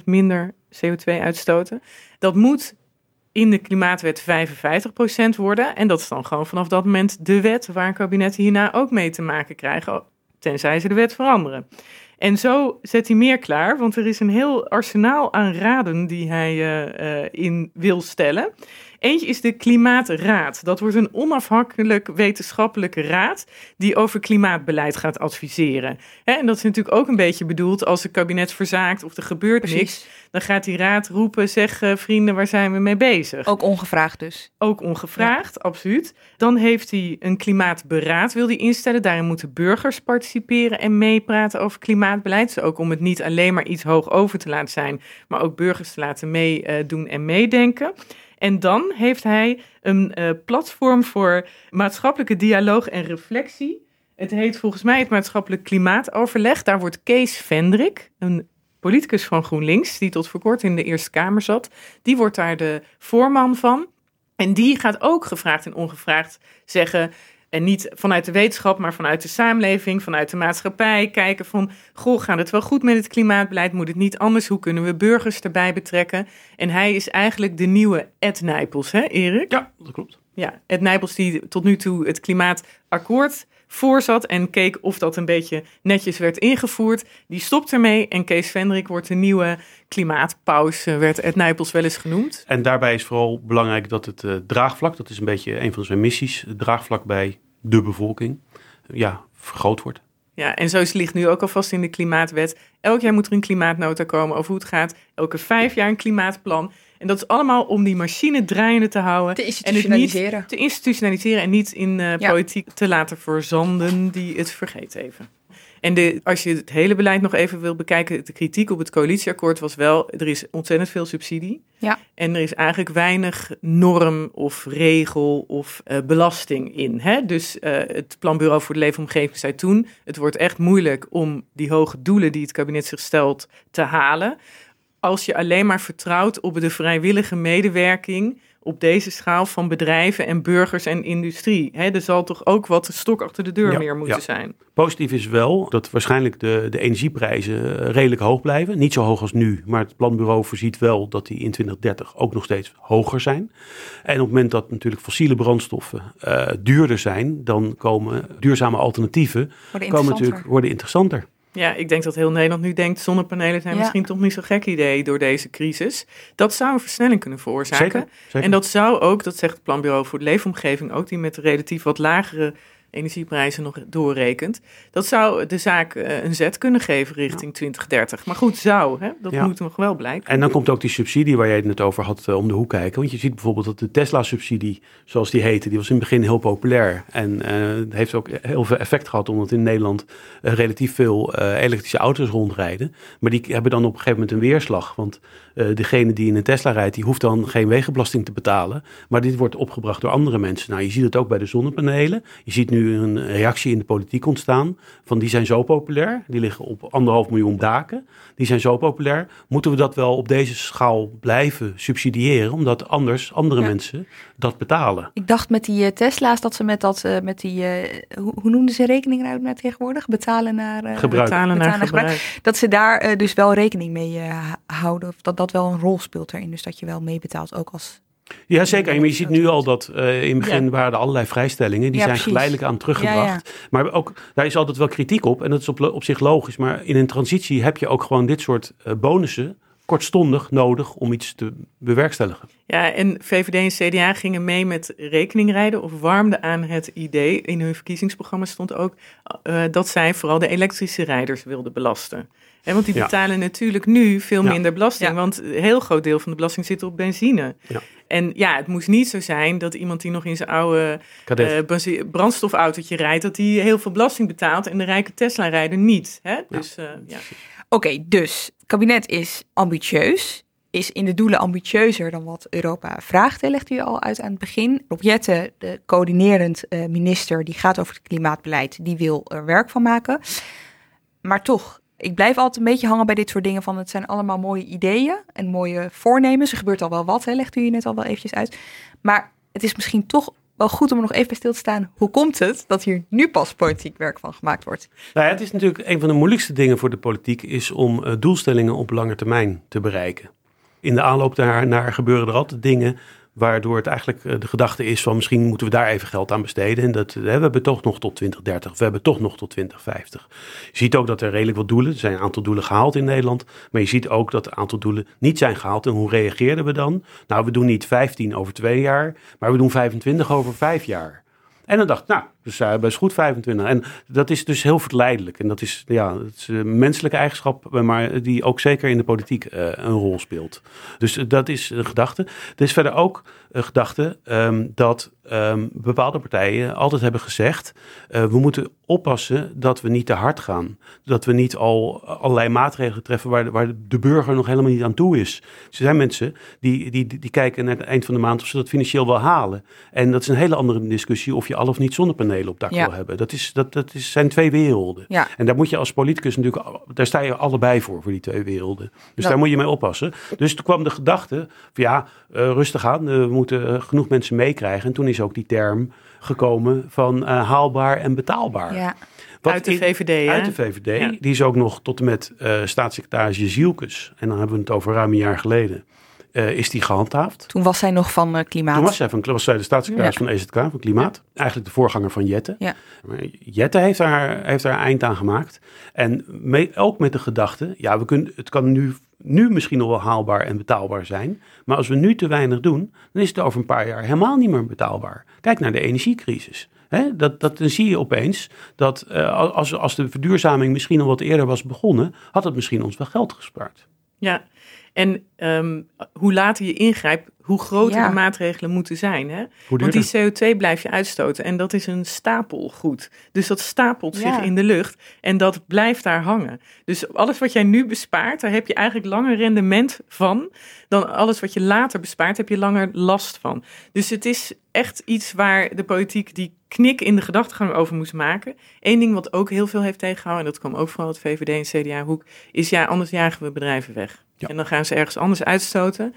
[SPEAKER 3] 49% minder CO2 uitstoten. Dat moet in de klimaatwet 55% worden. En dat is dan gewoon vanaf dat moment de wet waar een kabinet hierna ook mee te maken krijgen. Tenzij ze de wet veranderen. En zo zet hij meer klaar, want er is een heel arsenaal aan raden die hij uh, uh, in wil stellen. Eentje is de Klimaatraad. Dat wordt een onafhankelijk wetenschappelijke raad die over klimaatbeleid gaat adviseren. En dat is natuurlijk ook een beetje bedoeld als het kabinet verzaakt of er gebeurt
[SPEAKER 1] Precies.
[SPEAKER 3] niks. Dan gaat die raad roepen, zeg uh, vrienden, waar zijn we mee bezig?
[SPEAKER 1] Ook ongevraagd dus.
[SPEAKER 3] Ook ongevraagd, absoluut. Dan heeft hij een klimaatberaad, wil hij instellen. Daarin moeten burgers participeren en meepraten over klimaatbeleid. Dus ook om het niet alleen maar iets hoog over te laten zijn, maar ook burgers te laten meedoen en meedenken. En dan heeft hij een uh, platform voor maatschappelijke dialoog en reflectie. Het heet volgens mij het maatschappelijk klimaatoverleg. Daar wordt Kees Vendrik, een politicus van GroenLinks, die tot voor kort in de Eerste Kamer zat, die wordt daar de voorman van. En die gaat ook gevraagd en ongevraagd zeggen. En niet vanuit de wetenschap, maar vanuit de samenleving, vanuit de maatschappij. Kijken van, goh, gaat het wel goed met het klimaatbeleid? Moet het niet anders? Hoe kunnen we burgers erbij betrekken? En hij is eigenlijk de nieuwe Ed Nijpels, hè Erik?
[SPEAKER 4] Ja, dat klopt.
[SPEAKER 3] Ja, Ed Nijpels die tot nu toe het klimaatakkoord voorzat en keek of dat een beetje netjes werd ingevoerd. Die stopt ermee en Kees Vendrik wordt de nieuwe klimaatpaus, eh, werd Ed Nijpels wel eens genoemd.
[SPEAKER 4] En daarbij is vooral belangrijk dat het uh, draagvlak, dat is een beetje een van zijn missies, het draagvlak bij de bevolking, ja, vergroot wordt.
[SPEAKER 3] Ja, en zo ligt nu ook alvast in de klimaatwet. Elk jaar moet er een klimaatnota komen over hoe het gaat. Elke vijf jaar een klimaatplan. En dat is allemaal om die machine draaiende te houden.
[SPEAKER 1] Te
[SPEAKER 3] en het
[SPEAKER 1] institutionaliseren.
[SPEAKER 3] niet te institutionaliseren en niet in uh,
[SPEAKER 1] Ja.
[SPEAKER 3] politiek te laten verzanden die het vergeet even. En de, als je het hele beleid nog even wil bekijken, de kritiek op het coalitieakkoord was wel, er is ontzettend veel subsidie.
[SPEAKER 1] Ja.
[SPEAKER 3] En er is eigenlijk weinig norm of regel of eh, belasting in. Hè? Dus eh, het Planbureau voor de Leefomgeving zei toen, het wordt echt moeilijk om die hoge doelen die het kabinet zich stelt te halen. Als je alleen maar vertrouwt op de vrijwillige medewerking op deze schaal van bedrijven en burgers en industrie. Hè, er zal toch ook wat stok achter de deur
[SPEAKER 4] Ja,
[SPEAKER 3] meer moeten
[SPEAKER 4] ja.
[SPEAKER 3] zijn.
[SPEAKER 4] Positief is wel dat waarschijnlijk de, de energieprijzen eh, redelijk hoog blijven. Niet zo hoog als nu, maar het planbureau voorziet wel dat die in 2030 ook nog steeds hoger zijn. En op het moment dat natuurlijk fossiele brandstoffen eh, duurder zijn, dan komen duurzame alternatieven
[SPEAKER 1] Worden
[SPEAKER 4] komen natuurlijk, worden interessanter.
[SPEAKER 3] Ja, ik denk dat heel Nederland nu denkt, zonnepanelen zijn
[SPEAKER 1] Ja.
[SPEAKER 3] misschien toch niet zo'n gek idee door deze crisis. Dat zou een versnelling kunnen veroorzaken.
[SPEAKER 4] Zeker, zeker.
[SPEAKER 3] En dat zou ook, dat zegt het Planbureau voor de Leefomgeving ook, die met relatief wat lagere energieprijzen nog doorrekent. Dat zou de zaak eh, een zet kunnen geven richting 2030. Maar goed, zou, hè? dat
[SPEAKER 4] Ja.
[SPEAKER 3] moet nog wel blijken.
[SPEAKER 4] En dan komt ook die subsidie waar jij het net over had eh, om de hoek kijken. Want je ziet bijvoorbeeld dat de Tesla-subsidie, zoals die heette, die was in het begin heel populair. En het heeft ook heel veel effect gehad, omdat in Nederland relatief veel elektrische auto's rondrijden. Maar die hebben dan op een gegeven moment een weerslag. Want degene die in een Tesla rijdt, die hoeft dan geen wegenbelasting te betalen. Maar dit wordt opgebracht door andere mensen. Nou, je ziet het ook bij de zonnepanelen. Je ziet nu een reactie in de politiek ontstaan. Van die zijn zo populair. Die liggen op anderhalf miljoen daken. Die zijn zo populair. Moeten we dat wel op deze schaal blijven subsidiëren? Omdat anders andere
[SPEAKER 1] Ja.
[SPEAKER 4] mensen dat betalen.
[SPEAKER 1] Ik dacht met die eh, Tesla's dat ze met dat, eh, met die, eh, hoe, hoe noemden ze rekening nou naar tegenwoordig? Betalen naar eh,
[SPEAKER 4] Gebruik.
[SPEAKER 3] Betalen naar
[SPEAKER 1] betalen naar
[SPEAKER 3] gebruik.
[SPEAKER 1] Dat ze daar dus wel rekening mee eh, houden. Of dat dat wel een rol speelt erin. Dus dat je wel meebetaalt ook als...
[SPEAKER 4] Ja, zeker. Maar je ziet nu al dat eh, in het begin
[SPEAKER 3] Ja.
[SPEAKER 4] waren er allerlei vrijstellingen. Die
[SPEAKER 1] Ja,
[SPEAKER 4] zijn
[SPEAKER 1] precies.
[SPEAKER 4] geleidelijk aan teruggebracht. Maar ook, daar is altijd wel kritiek op. En dat is op, op zich logisch. Maar in een transitie heb je ook gewoon dit soort eh, bonussen kortstondig nodig om iets te bewerkstelligen.
[SPEAKER 3] Ja, en VVD en CDA gingen mee met rekeningrijden of warmden aan het idee. In hun verkiezingsprogramma stond ook uh, dat zij vooral de elektrische rijders wilden belasten. En want die
[SPEAKER 4] Ja.
[SPEAKER 3] betalen natuurlijk nu veel
[SPEAKER 4] Ja.
[SPEAKER 3] minder belasting,
[SPEAKER 1] Ja.
[SPEAKER 3] want een heel groot deel van de belasting zit op benzine.
[SPEAKER 4] Ja.
[SPEAKER 3] En ja, het moest niet zo zijn dat iemand die nog in zijn oude eh, benzi- brandstofautootje rijdt, dat die heel veel belasting betaalt en de rijke Tesla-rijder niet. Hè? Dus eh, ja.
[SPEAKER 1] Oké, dus het kabinet is ambitieus. Is in de doelen ambitieuzer dan wat Europa vraagt, hè, legt u al uit aan het begin. Rob Jetten, de coördinerend eh, minister, die gaat over het klimaatbeleid, die wil er werk van maken. Maar toch, ik blijf altijd een beetje hangen bij dit soort dingen van het zijn allemaal mooie ideeën en mooie voornemens. Er gebeurt al wel wat, hè, legt u hier net al wel eventjes uit. Maar het is misschien toch wel goed om er nog even bij stil te staan. Hoe komt het dat hier nu pas politiek werk van gemaakt wordt?
[SPEAKER 4] Nou het is natuurlijk een van de moeilijkste dingen voor de politiek is om eh, doelstellingen op lange termijn te bereiken. In de aanloop daarnaar gebeuren er altijd dingen waardoor het eigenlijk eh, de gedachte is van misschien moeten we daar even geld aan besteden. En dat, we hebben toch nog tot 2030, of we hebben toch nog tot 2050. Je ziet ook dat er redelijk wat doelen, er zijn een aantal doelen gehaald in Nederland, maar je ziet ook dat een aantal doelen niet zijn gehaald. En hoe reageerden we dan? Nou, we doen niet 15 over twee jaar, maar we doen 25 over vijf jaar. En dan dacht ik, nou, dus uh, best goed 25. En dat is dus heel verleidelijk. En dat is, ja, het is een menselijke eigenschap, maar die ook zeker in de politiek uh, een rol speelt. Dus uh, dat is een gedachte. Er is verder ook een gedachte um, dat um, bepaalde partijen altijd hebben gezegd: we moeten oppassen dat we niet te hard gaan. Dat we niet al allerlei maatregelen treffen waar, waar de burger nog helemaal niet aan toe is. Er zijn mensen die, die, die kijken naar het eind van de maand of ze dat financieel wel halen. En dat is een hele andere discussie of je al of niet zonnepanelen op dak ja. wil hebben. Dat, is, dat, dat is, zijn twee werelden.
[SPEAKER 1] Ja.
[SPEAKER 4] En daar moet je als politicus natuurlijk, daar sta je allebei voor, voor die twee werelden. Dus dat... daar moet je mee oppassen. Dus toen kwam de gedachte van ja, uh, rustig aan, uh, we moeten genoeg mensen meekrijgen. En toen is ook die term gekomen van uh, haalbaar en betaalbaar.
[SPEAKER 1] Ja.
[SPEAKER 3] Wat uit de in, VVD,
[SPEAKER 4] Uit de VVD. Ja. Die is ook nog tot en met uh, staatssecretaris Jezielkes, en dan hebben we het over ruim een jaar geleden, uh, is die gehandhaafd.
[SPEAKER 1] Toen was zij nog van uh, Klimaat.
[SPEAKER 4] Toen was zij, van, was zij de staatssecretaris ja. van EZK, van Klimaat. Ja. Eigenlijk de voorganger van Jette.
[SPEAKER 1] Ja.
[SPEAKER 4] Maar Jette heeft daar, heeft daar eind aan gemaakt. En mee, ook met de gedachte, ja, we kunnen, het kan nu, nu misschien nog wel haalbaar en betaalbaar zijn. Maar als we nu te weinig doen, dan is het over een paar jaar helemaal niet meer betaalbaar. Kijk naar de energiecrisis. He, dat, dat, dan zie je opeens dat uh, als, als de verduurzaming misschien al wat eerder was begonnen, had het misschien ons wel geld gespaard.
[SPEAKER 3] Ja, en um, hoe later je ingrijpt, hoe groter ja. de maatregelen moeten zijn. Hè? Want die CO2 blijf je uitstoten en dat is een stapelgoed. Dus dat stapelt ja. zich in de lucht en dat blijft daar hangen. Dus alles wat jij nu bespaart, daar heb je eigenlijk langer rendement van dan alles wat je later bespaart, heb je langer last van. Dus het is echt iets waar de politiek die knik in de gedachtegang over moest maken. Eén ding wat ook heel veel heeft tegengehouden, en dat kwam ook van het VVD en CDA-hoek, is ja, anders jagen we bedrijven weg. Ja. En dan gaan ze ergens anders uitstoten.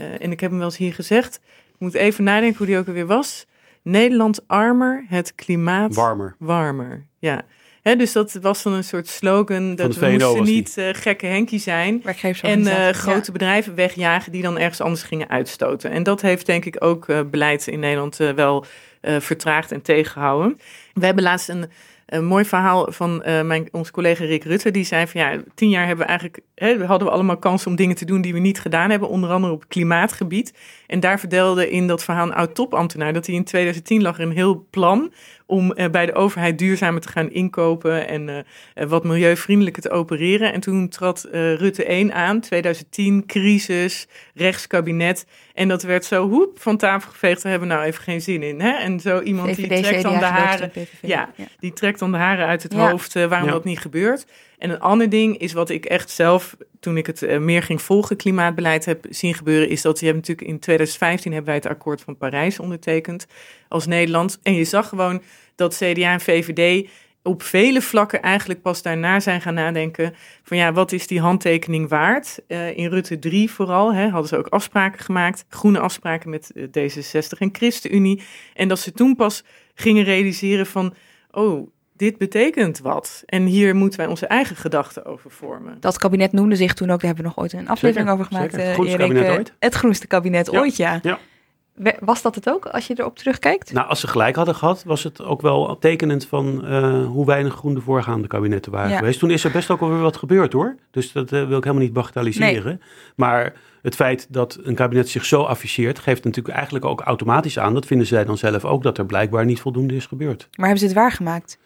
[SPEAKER 3] Uh, en ik heb hem wel eens hier gezegd, ik moet even nadenken hoe die ook alweer was. Nederland armer, het klimaat
[SPEAKER 4] warmer.
[SPEAKER 3] warmer. Ja. He, dus dat was dan een soort slogan dat we moesten niet uh, gekke Henkie zijn en uh, grote ja. bedrijven wegjagen die dan ergens anders gingen uitstoten. En dat heeft denk ik ook uh, beleid in Nederland wel vertraagd en tegengehouden. We hebben laatst een, een mooi verhaal van mijn, onze collega Rick Rutte. Die zei van ja, tien jaar hebben we eigenlijk, hè, hadden we allemaal kans om dingen te doen die we niet gedaan hebben. Onder andere op klimaatgebied. En daar vertelde in dat verhaal een oud topambtenaar dat hij in 2010 lag er een heel plan om uh, bij de overheid duurzamer te gaan inkopen en uh, wat milieuvriendelijker te opereren. En toen trad uh, Rutte 1 aan, 2010, crisis, rechtskabinet. En dat werd zo hoep van tafel geveegd, daar hebben we nou even geen zin in. Hè? En zo iemand
[SPEAKER 1] VVD,
[SPEAKER 3] die trekt dan de haren,
[SPEAKER 1] ja,
[SPEAKER 3] ja, die trekt dan de haren uit het ja. hoofd waarom ja. dat niet gebeurt. En een ander ding is wat ik echt zelf, toen ik het uh, meer ging volgen, klimaatbeleid heb zien gebeuren, is dat je hebt natuurlijk in 2015 hebben wij het akkoord van Parijs ondertekend als Nederland. En je zag gewoon dat CDA en VVD op vele vlakken eigenlijk pas daarna zijn gaan nadenken van ja, wat is die handtekening waard? Uh, in Rutte 3 vooral hè, hadden ze ook afspraken gemaakt, groene afspraken met D66 en ChristenUnie. En dat ze toen pas gingen realiseren van, oh, dit betekent wat. En hier moeten wij onze eigen gedachten over vormen.
[SPEAKER 1] Dat kabinet noemde zich toen ook, daar hebben we nog ooit een aflevering
[SPEAKER 4] zeker,
[SPEAKER 1] over gemaakt.
[SPEAKER 4] Zeker. Het groenste
[SPEAKER 1] Erik,
[SPEAKER 4] kabinet ooit.
[SPEAKER 1] Het groenste kabinet
[SPEAKER 4] ja.
[SPEAKER 1] ooit, ja.
[SPEAKER 4] ja.
[SPEAKER 1] Was dat het ook, als je erop terugkijkt?
[SPEAKER 4] Nou, als ze gelijk hadden gehad, was het ook wel tekenend van eh, hoe weinig groen de voorgaande kabinetten waren
[SPEAKER 1] Ja.
[SPEAKER 4] geweest. Toen is er best ook alweer wat gebeurd hoor. Dus dat eh, wil ik helemaal niet bagatelliseren. Maar het feit dat een kabinet zich zo afficheert, geeft natuurlijk eigenlijk ook automatisch aan, dat vinden zij dan zelf ook, dat er blijkbaar niet voldoende is gebeurd.
[SPEAKER 1] Maar hebben ze het waargemaakt?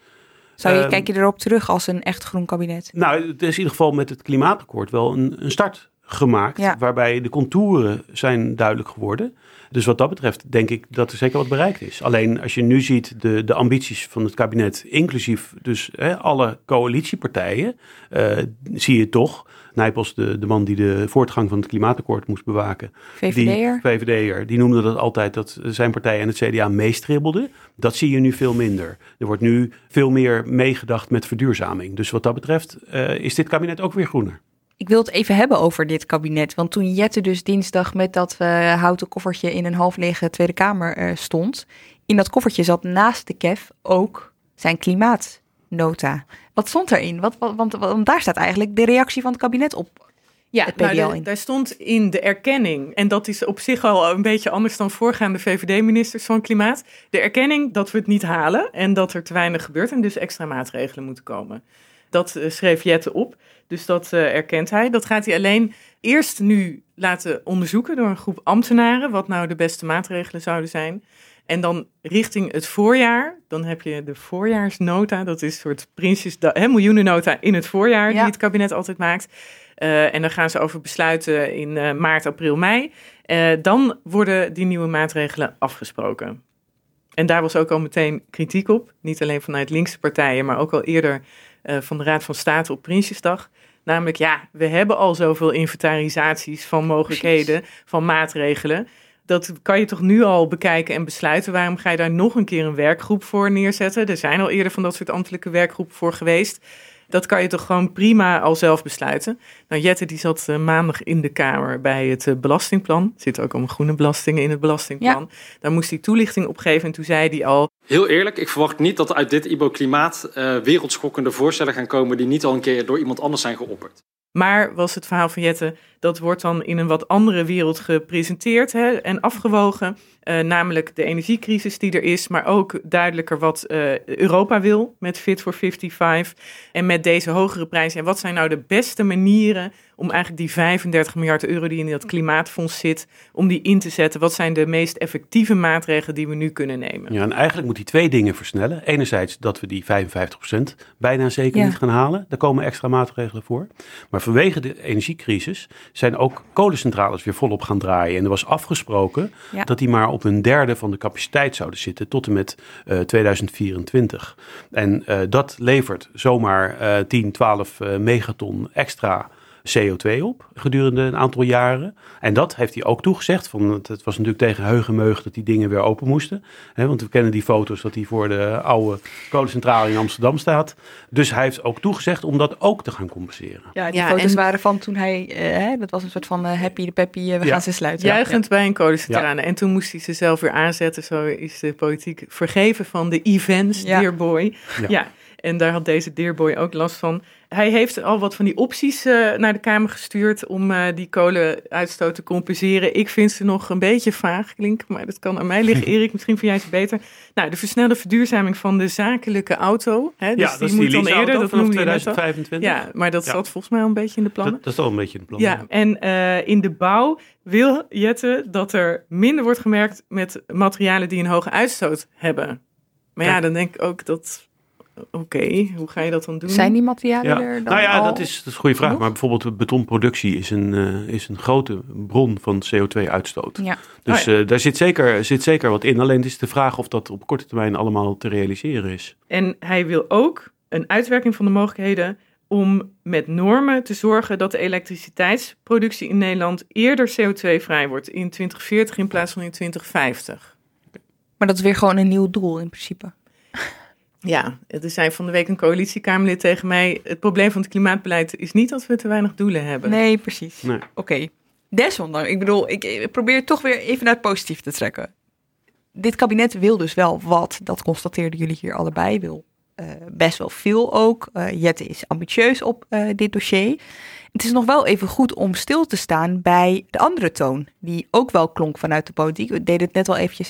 [SPEAKER 1] Zou je,
[SPEAKER 4] Ehm,
[SPEAKER 1] kijk je erop terug als een echt groen kabinet?
[SPEAKER 4] Nou, het is in ieder geval met het klimaatakkoord wel een, een start gemaakt,
[SPEAKER 1] Ja.
[SPEAKER 4] waarbij de contouren zijn duidelijk geworden. Dus wat dat betreft denk ik dat er zeker wat bereikt is. Alleen als je nu ziet de, de ambities van het kabinet, inclusief dus hè, alle coalitiepartijen, eh, zie je toch, Nijpels, de, de man die de voortgang van het klimaatakkoord moest bewaken,
[SPEAKER 1] VVD'er?
[SPEAKER 4] die VVD'er, die noemde dat altijd dat zijn partij en het CDA meestribbelden. Dat zie je nu veel minder. Er wordt nu veel meer meegedacht met verduurzaming. Dus wat dat betreft eh, is dit kabinet ook weer groener.
[SPEAKER 1] Ik wil het even hebben over dit kabinet. Want toen Jette dus dinsdag met dat eh, houten koffertje in een half lege Tweede Kamer eh, stond. In dat koffertje zat naast de KEF ook zijn klimaatnota. Wat stond erin? Wat, wat, want, want daar staat eigenlijk de reactie van het kabinet op.
[SPEAKER 3] Ja,
[SPEAKER 1] het
[SPEAKER 3] nou,
[SPEAKER 1] PBL
[SPEAKER 3] daar stond in de erkenning, en dat is op zich al een beetje anders dan voorgaande VVD-ministers van Klimaat, de erkenning dat we het niet halen en dat er te weinig gebeurt en dus extra maatregelen moeten komen. Dat eh, schreef Jette op, dus dat eh, erkent hij. Dat gaat hij alleen eerst nu laten onderzoeken door een groep ambtenaren, wat nou de beste maatregelen zouden zijn. En dan richting het voorjaar, dan heb je de voorjaarsnota, dat is een soort prinsjes, hè, miljoenennota in het voorjaar
[SPEAKER 1] Ja.
[SPEAKER 3] die het kabinet altijd maakt. Eh, en daar gaan ze over besluiten in maart, april, mei. Dan worden die nieuwe maatregelen afgesproken. En daar was ook al meteen kritiek op. Niet alleen vanuit linkse partijen, maar ook al eerder van de Raad van State op Prinsjesdag. Namelijk, ja, we hebben al zoveel inventarisaties van mogelijkheden, van maatregelen. Dat kan je toch nu al bekijken en besluiten. Waarom ga je daar nog een keer een werkgroep voor neerzetten? Er zijn al eerder van dat soort ambtelijke werkgroepen voor geweest. Dat kan je toch gewoon prima al zelf besluiten. Nou, Jette die zat eh, maandag in de Kamer bij het eh, belastingplan. Er zitten ook allemaal groene belastingen in het belastingplan. Daar moest hij toelichting op geven en toen zei hij al...
[SPEAKER 5] Heel eerlijk, ik verwacht niet dat er uit dit IBO-klimaat eh, wereldschokkende voorstellen gaan komen die niet al een keer door iemand anders zijn geopperd.
[SPEAKER 3] Maar was het verhaal van Jette, dat wordt dan in een wat andere wereld gepresenteerd hè, en afgewogen. Eh, namelijk de energiecrisis die er is, maar ook duidelijker wat eh, Europa wil met Fit for 55 en met deze hogere prijzen. En wat zijn nou de beste manieren om eigenlijk die 35 miljard euro die in dat klimaatfonds zit, om die in te zetten? Wat zijn de meest effectieve maatregelen die we nu kunnen nemen?
[SPEAKER 4] Ja, en eigenlijk moet hij twee dingen versnellen. Enerzijds dat we die 55% bijna zeker
[SPEAKER 1] Ja.
[SPEAKER 4] niet gaan halen. Daar komen extra maatregelen voor. Maar vanwege de energiecrisis zijn ook kolencentrales weer volop gaan draaien. En er was afgesproken
[SPEAKER 1] Ja.
[SPEAKER 4] dat die maar op een derde van de capaciteit zouden zitten tot en met eh, 2024. En eh, dat levert zomaar eh 10, 12 eh, megaton extra CO2 op gedurende een aantal jaren. En dat heeft hij ook toegezegd. Van, het het was natuurlijk tegen heugenmeug dat die dingen weer open moesten. Hè, want we kennen die foto's dat hij voor de oude kolencentrale in Amsterdam staat. Dus hij heeft ook toegezegd om dat ook te gaan compenseren.
[SPEAKER 1] Ja, die
[SPEAKER 3] Ja,
[SPEAKER 1] foto's
[SPEAKER 3] en-
[SPEAKER 1] waren van toen hij, eh, hè, dat was een soort van eh, happy de peppy, eh, we
[SPEAKER 4] Ja.
[SPEAKER 1] gaan ze sluiten.
[SPEAKER 3] Juichend bij een kolencentrale. En toen moest hij ze zelf weer aanzetten. Zo is de politiek vergeven van de events,
[SPEAKER 1] Ja.
[SPEAKER 3] Dear Boy.
[SPEAKER 4] Ja.
[SPEAKER 3] Ja. en daar had deze Dear Boy ook last van. Hij heeft al wat van die opties eh, naar de Kamer gestuurd om eh, die kolenuitstoot te compenseren. Ik vind ze nog een beetje vaag klinken, maar dat kan aan mij liggen. (laughs) Erik, misschien vind jij ze beter. Nou, de versnelde verduurzaming van de zakelijke auto. Hè, dus die moet dan eerder, dat noemde je net al.
[SPEAKER 4] 2025.
[SPEAKER 3] Ja, maar dat
[SPEAKER 4] Ja.
[SPEAKER 3] zat volgens mij al een beetje in de plannen.
[SPEAKER 4] Dat, dat is al een beetje in het plan.
[SPEAKER 3] Ja, en eh, in de bouw wil Jette dat er minder wordt gemerkt met materialen die een hoge uitstoot hebben. Maar ja, dan denk ik ook dat, oké, hoe ga je dat dan doen?
[SPEAKER 1] Zijn die materialen
[SPEAKER 4] Ja.
[SPEAKER 1] er dan
[SPEAKER 4] Nou ja,
[SPEAKER 1] al?
[SPEAKER 4] dat is, dat is een goede vraag.
[SPEAKER 1] genoeg?
[SPEAKER 4] Maar bijvoorbeeld de betonproductie is een, eh, is een grote bron van CO2-uitstoot.
[SPEAKER 1] Ja.
[SPEAKER 4] Dus
[SPEAKER 3] Oh
[SPEAKER 4] eh, daar zit zeker, zit zeker wat in. Alleen het is de vraag of dat op korte termijn allemaal te realiseren is.
[SPEAKER 3] En hij wil ook een uitwerking van de mogelijkheden om met normen te zorgen dat de elektriciteitsproductie in Nederland eerder CO2-vrij wordt in 2040 in plaats van in 2050.
[SPEAKER 1] Maar dat is weer gewoon een nieuw doel in principe.
[SPEAKER 3] Ja, er zei van de week een coalitiekamerlid tegen mij: het probleem van het klimaatbeleid is niet dat we te weinig doelen hebben.
[SPEAKER 1] Nee, precies.
[SPEAKER 4] Nee.
[SPEAKER 1] Oké. Desondanks, ik bedoel, ik, probeer toch weer even naar het positief te trekken. Dit kabinet wil dus wel wat, dat constateerden jullie hier allebei, wil best wel veel ook. Uh, Jette is ambitieus op dit dossier. Het is nog wel even goed om stil te staan bij de andere toon, die ook wel klonk vanuit de politiek. We deden het net al eventjes,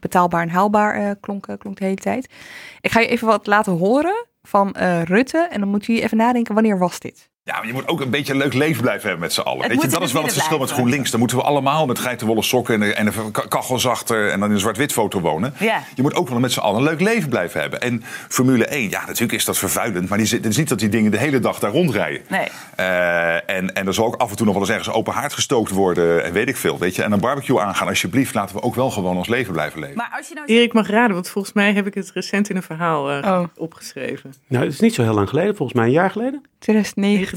[SPEAKER 1] betaalbaar en haalbaar klonk, klonk de hele tijd. Ik ga je even wat laten horen van Rutte en dan moet je even nadenken, wanneer was dit?
[SPEAKER 6] Ja, maar je moet ook een beetje een leuk leven blijven hebben met z'n allen. Weet je, dat is wel het verschil met GroenLinks. Dan moeten we allemaal met geitenwolle sokken en, en een kachelzachter en dan in een zwart-wit foto wonen. Ja. Je moet ook wel met z'n allen een leuk leven blijven hebben. En Formule 1, ja, natuurlijk is dat vervuilend. Maar die, het is niet dat die dingen de hele dag daar rondrijden. Nee. Uh, en, en er zal ook af en toe nog wel eens ergens open haard gestookt worden. En weet ik veel. Weet je. En een barbecue aangaan, alsjeblieft. Laten we ook wel gewoon ons leven blijven leven.
[SPEAKER 3] Maar als je nou... Erik mag raden, want volgens mij heb ik het recent in een verhaal uh, opgeschreven.
[SPEAKER 4] Nou, het is niet zo heel lang geleden. Volgens mij een jaar geleden.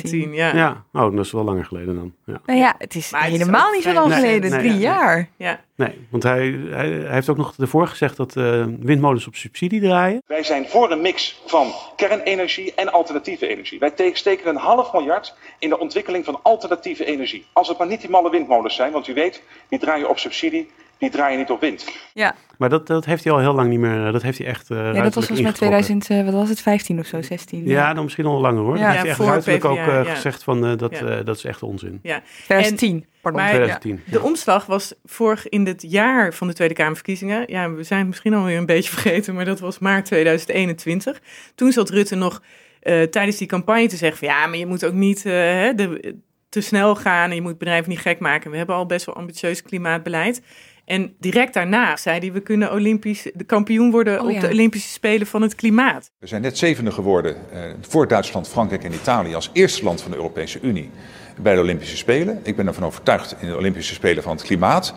[SPEAKER 1] 2019.
[SPEAKER 3] ja. ja.
[SPEAKER 4] Oh, dat is wel langer geleden dan. Ja.
[SPEAKER 1] Nou ja, het is helemaal niet zo lang geleden, drie jaar.
[SPEAKER 4] Ja. Nee, want hij, hij, hij, heeft ook nog ervoor gezegd dat uh, windmolens op subsidie draaien.
[SPEAKER 7] Wij zijn voor een mix van kernenergie en alternatieve energie. Wij steken een half miljard in de ontwikkeling van alternatieve energie. Als het maar niet die malle windmolens zijn, want u weet, die draaien op subsidie die draaien niet op wind.
[SPEAKER 4] Ja. Maar dat, dat heeft hij al heel lang niet meer. Dat heeft hij echt. Uh,
[SPEAKER 1] ja, dat was volgens mij 2000, uh, wat was het, 15 of zo, 16.
[SPEAKER 4] Ja, ja dan misschien al langer hoor. Ja, dat heeft hij echt ruiterlijk ook uh, gezegd van uh, dat, dat is echt onzin.
[SPEAKER 1] Ja, 2010. Pardon.
[SPEAKER 3] Maar 2010. de omslag was vorig in het jaar van de Tweede Kamerverkiezingen. Ja, we zijn misschien alweer een beetje (laughs) vergeten, maar dat was maart 2021. Toen zat Rutte nog tijdens die campagne te zeggen van ja, maar je moet ook niet de, te snel gaan en je moet bedrijven niet gek maken. We hebben al best wel ambitieus klimaatbeleid. En direct daarna zei hij, we kunnen Olympisch de kampioen worden oh, op de Olympische Spelen van het klimaat.
[SPEAKER 6] We zijn net zevende geworden uh, voor Duitsland, Frankrijk en Italië als eerste land van de Europese Unie bij de Olympische Spelen. Ik ben ervan overtuigd in de Olympische Spelen van het klimaat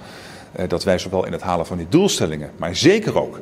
[SPEAKER 6] uh, dat wij zowel in het halen van die doelstellingen, maar zeker ook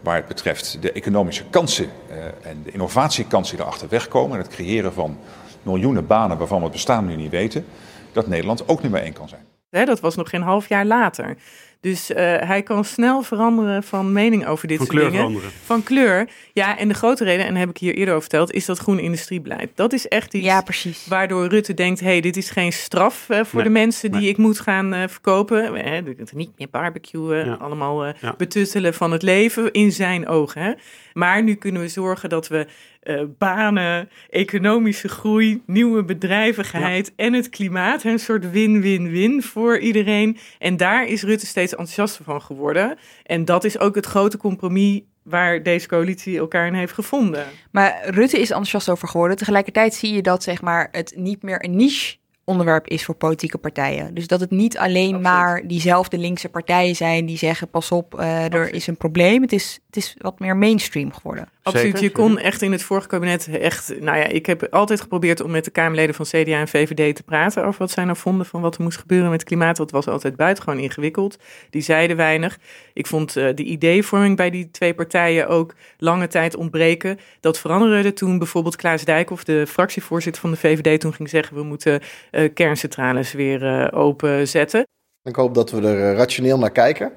[SPEAKER 6] waar het betreft de economische kansen uh, en de innovatiekansen die erachter wegkomen en het creëren van miljoenen banen waarvan we het bestaan nu niet weten, dat Nederland ook nummer één kan zijn.
[SPEAKER 3] dat was nog geen half jaar later. Dus uh, hij kan snel veranderen van mening over dit
[SPEAKER 4] van
[SPEAKER 3] soort
[SPEAKER 4] kleur
[SPEAKER 3] dingen.
[SPEAKER 4] Veranderen.
[SPEAKER 3] Van kleur. Ja, en de grote reden, en heb ik hier eerder over verteld, is dat groen industriebeleid. Dat is echt iets
[SPEAKER 1] ja, precies.
[SPEAKER 3] waardoor Rutte denkt: hé, hey, dit is geen straf uh, voor nee, de mensen die nee. ik moet gaan uh, verkopen. Uh, niet meer barbecuen, ja. allemaal ja. betuttelen van het leven in zijn ogen. Hè? Maar nu kunnen we zorgen dat we uh, banen, economische groei, nieuwe bedrijvigheid ja. en het klimaat. Een soort win-win-win voor iedereen. En daar is Rutte steeds enthousiaster van geworden. En dat is ook het grote compromis waar deze coalitie elkaar in heeft gevonden.
[SPEAKER 1] Maar Rutte is enthousiast over geworden. Tegelijkertijd zie je dat zeg maar, het niet meer een niche onderwerp is voor politieke partijen. Dus dat het niet alleen Absoluut. maar diezelfde linkse partijen zijn die zeggen: pas op, uh, er is een probleem. Het is, het is wat meer mainstream geworden.
[SPEAKER 3] Absoluut. Zeker. Je kon echt in het vorige kabinet echt. Nou ja, ik heb altijd geprobeerd om met de Kamerleden van CDA en VVD te praten over wat zij nou vonden van wat er moest gebeuren met het klimaat. Dat was altijd buitengewoon ingewikkeld. Die zeiden weinig. Ik vond uh, de ideevorming bij die twee partijen ook lange tijd ontbreken. Dat veranderde toen bijvoorbeeld Klaas Dijkhoff, de fractievoorzitter van de VVD, toen ging zeggen: we moeten uh, kerncentrales weer uh, openzetten.
[SPEAKER 8] Ik hoop dat we er rationeel naar kijken.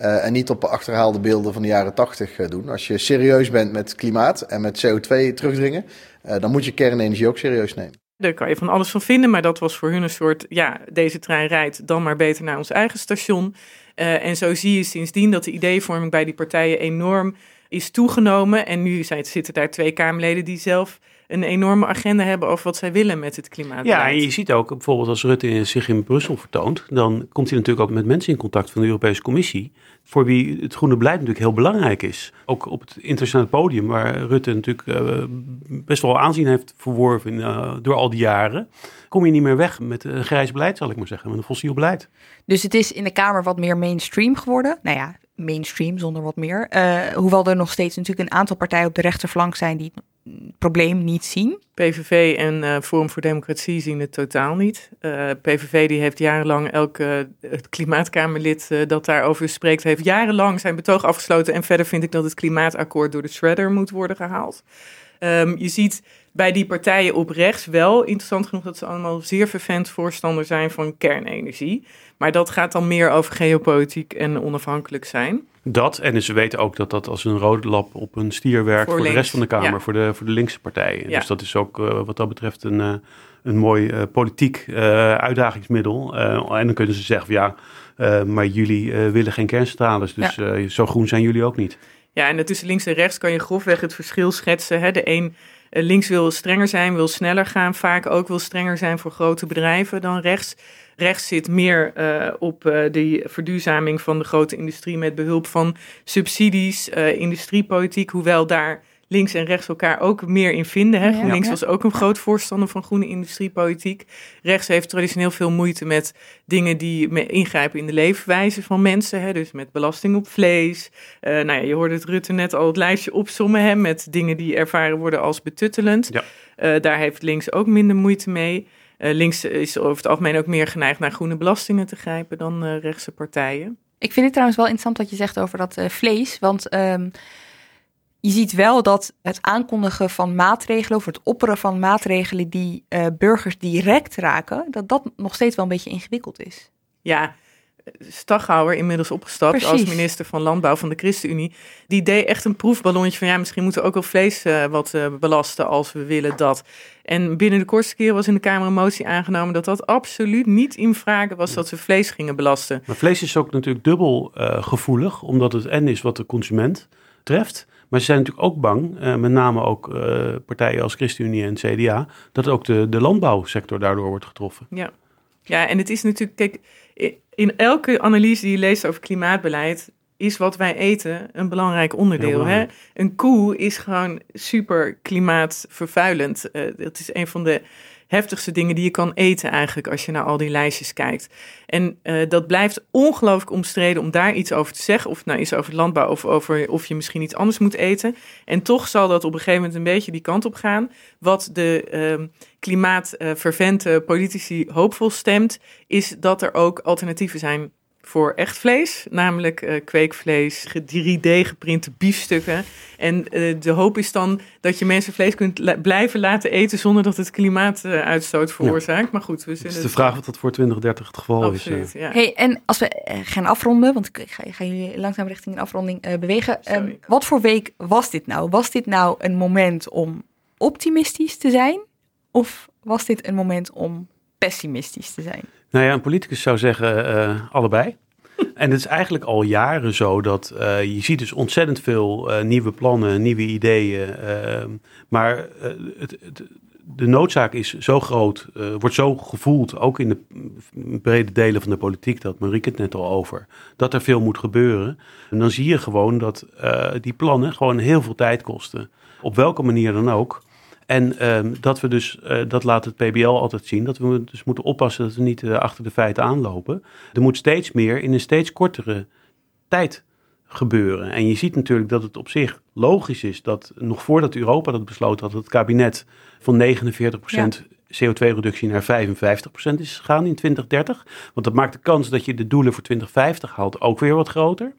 [SPEAKER 8] Uh, en niet op achterhaalde beelden van de jaren 80 uh, doen. Als je serieus bent met klimaat en met CO2 terugdringen, uh, dan moet je kernenergie ook serieus nemen.
[SPEAKER 3] Daar kan je van alles van vinden, maar dat was voor hun een soort, ja, deze trein rijdt, dan maar beter naar ons eigen station. en zo zie je sindsdien dat de ideevorming bij die partijen enorm is toegenomen. En nu zitten daar twee Kamerleden die zelf een enorme agenda hebben over wat zij willen met het klimaat.
[SPEAKER 4] Ja, en je ziet ook bijvoorbeeld als Rutte zich in Brussel vertoont, dan komt hij natuurlijk ook met mensen in contact van de Europese Commissie, voor wie het groene beleid natuurlijk heel belangrijk is. Ook op het internationale podium, waar Rutte natuurlijk uh, best wel aanzien heeft verworven uh, door al die jaren, kom je niet meer weg met een grijs beleid, zal ik maar zeggen, met een fossiel beleid.
[SPEAKER 1] Dus het is in de Kamer wat meer mainstream geworden. Nou ja, mainstream zonder wat meer. Uh, hoewel er nog steeds natuurlijk een aantal partijen op de rechterflank zijn die het probleem niet zien.
[SPEAKER 3] PVV en uh, Forum voor Democratie zien het totaal niet. Uh, PVV die heeft jarenlang elke het klimaatkamerlid dat daarover spreekt, heeft jarenlang zijn betoog afgesloten. En verder vind ik dat het klimaatakkoord door de shredder moet worden gehaald. Um, je ziet bij die partijen op rechts wel, interessant genoeg dat ze allemaal zeer vervent voorstander zijn van kernenergie. Maar dat gaat dan meer over geopolitiek en onafhankelijk zijn.
[SPEAKER 4] Dat, en ze weten ook dat dat als een rode lap op een stier werkt voor, voor de rest van de Kamer, ja. voor, de, voor de linkse partijen. Ja. Dus dat is ook uh, wat dat betreft een, uh, een mooi uh, politiek uitdagingsmiddel. en dan kunnen ze zeggen, ja, maar jullie willen geen kerncentrales, dus zo groen zijn jullie ook niet.
[SPEAKER 3] Ja, en tussen links en rechts kan je grofweg het verschil schetsen. Hè? De een eh, links wil strenger zijn, wil sneller gaan, vaak ook wil strenger zijn voor grote bedrijven dan rechts. Rechts zit meer uh, op uh, de verduurzaming van de grote industrie met behulp van subsidies, industriepolitiek, hoewel daar links en rechts elkaar ook meer in vinden. Hè? GroenLinks was ook een groot voorstander van groene industriepolitiek. Rechts heeft traditioneel veel moeite met dingen die ingrijpen in de leefwijze van mensen. Hè? Dus met belasting op vlees. Uh, nou ja, je hoorde het Rutte net al het lijstje opsommen hè? met dingen die ervaren worden als betuttelend. Ja. Uh, daar heeft links ook minder moeite mee. Uh, links is over het algemeen ook meer geneigd naar groene belastingen te grijpen dan rechtse partijen.
[SPEAKER 1] Ik vind het trouwens wel interessant wat je zegt over dat vlees. Want um, je ziet wel dat het aankondigen van maatregelen of het opperen van maatregelen die uh, burgers direct raken, dat dat nog steeds wel een beetje ingewikkeld is.
[SPEAKER 3] Ja, Staghouwer, inmiddels opgestapt als minister van Landbouw van de ChristenUnie, die deed echt een proefballonnetje van ja, misschien moeten we ook wel vlees uh, wat uh, belasten als we willen dat. En binnen de kortste keer was in de Kamer een motie aangenomen dat dat absoluut niet in vragen was dat we vlees gingen belasten.
[SPEAKER 4] Maar vlees is ook natuurlijk dubbel gevoelig, omdat het en is wat de consument treft. Maar ze zijn natuurlijk ook bang, met name ook partijen als ChristenUnie en CDA, dat ook de, de landbouwsector daardoor wordt getroffen.
[SPEAKER 3] Ja. ja, en het is natuurlijk, kijk, in elke analyse die je leest over klimaatbeleid, is wat wij eten een belangrijk onderdeel. Hè? Een koe is gewoon super klimaatvervuilend. Uh, dat is een van de heftigste dingen die je kan eten eigenlijk als je naar al die lijstjes kijkt. En uh, dat blijft ongelooflijk omstreden om daar iets over te zeggen. Of het nou is over landbouw of over of je misschien iets anders moet eten. En toch zal dat op een gegeven moment een beetje die kant op gaan. Wat de uh, klimaatvervente politici hoopvol stemt, is dat er ook alternatieven zijn voor echt vlees, namelijk uh, kweekvlees, 3D-geprinte biefstukken. En uh, de hoop is dan dat je mensen vlees kunt blijven laten eten zonder dat het klimaatuitstoot veroorzaakt. Ja. Maar goed, we zullen.
[SPEAKER 4] Het is de vraag of dat voor 2030 het geval
[SPEAKER 1] Absoluut,
[SPEAKER 4] is.
[SPEAKER 1] Ja. Hey, en als we uh, gaan afronden, want ik ga, ga jullie langzaam richting een afronding bewegen. Um, wat voor week was dit nou? Was dit nou een moment om optimistisch te zijn? Of was dit een moment om pessimistisch te zijn?
[SPEAKER 4] Nou ja, een politicus zou zeggen uh, allebei. (laughs) en het is eigenlijk al jaren zo dat uh, je ziet dus ontzettend veel uh, nieuwe plannen, nieuwe ideeën. Maar het, het, de noodzaak is zo groot, wordt zo gevoeld, ook in de brede delen van de politiek, dat Marieke het net al over, dat er veel moet gebeuren. En dan zie je gewoon dat die plannen gewoon heel veel tijd kosten. Op welke manier dan ook. En um, dat we dus, uh, dat laat het PBL altijd zien, dat we dus moeten oppassen dat we niet uh, achter de feiten aanlopen. Er moet steeds meer in een steeds kortere tijd gebeuren. En je ziet natuurlijk dat het op zich logisch is dat nog voordat Europa dat besloten had, het kabinet van 49% ja. CO2-reductie naar 55% is gegaan in 2030. Want dat maakt de kans dat je de doelen voor 2050 haalt ook weer wat groter.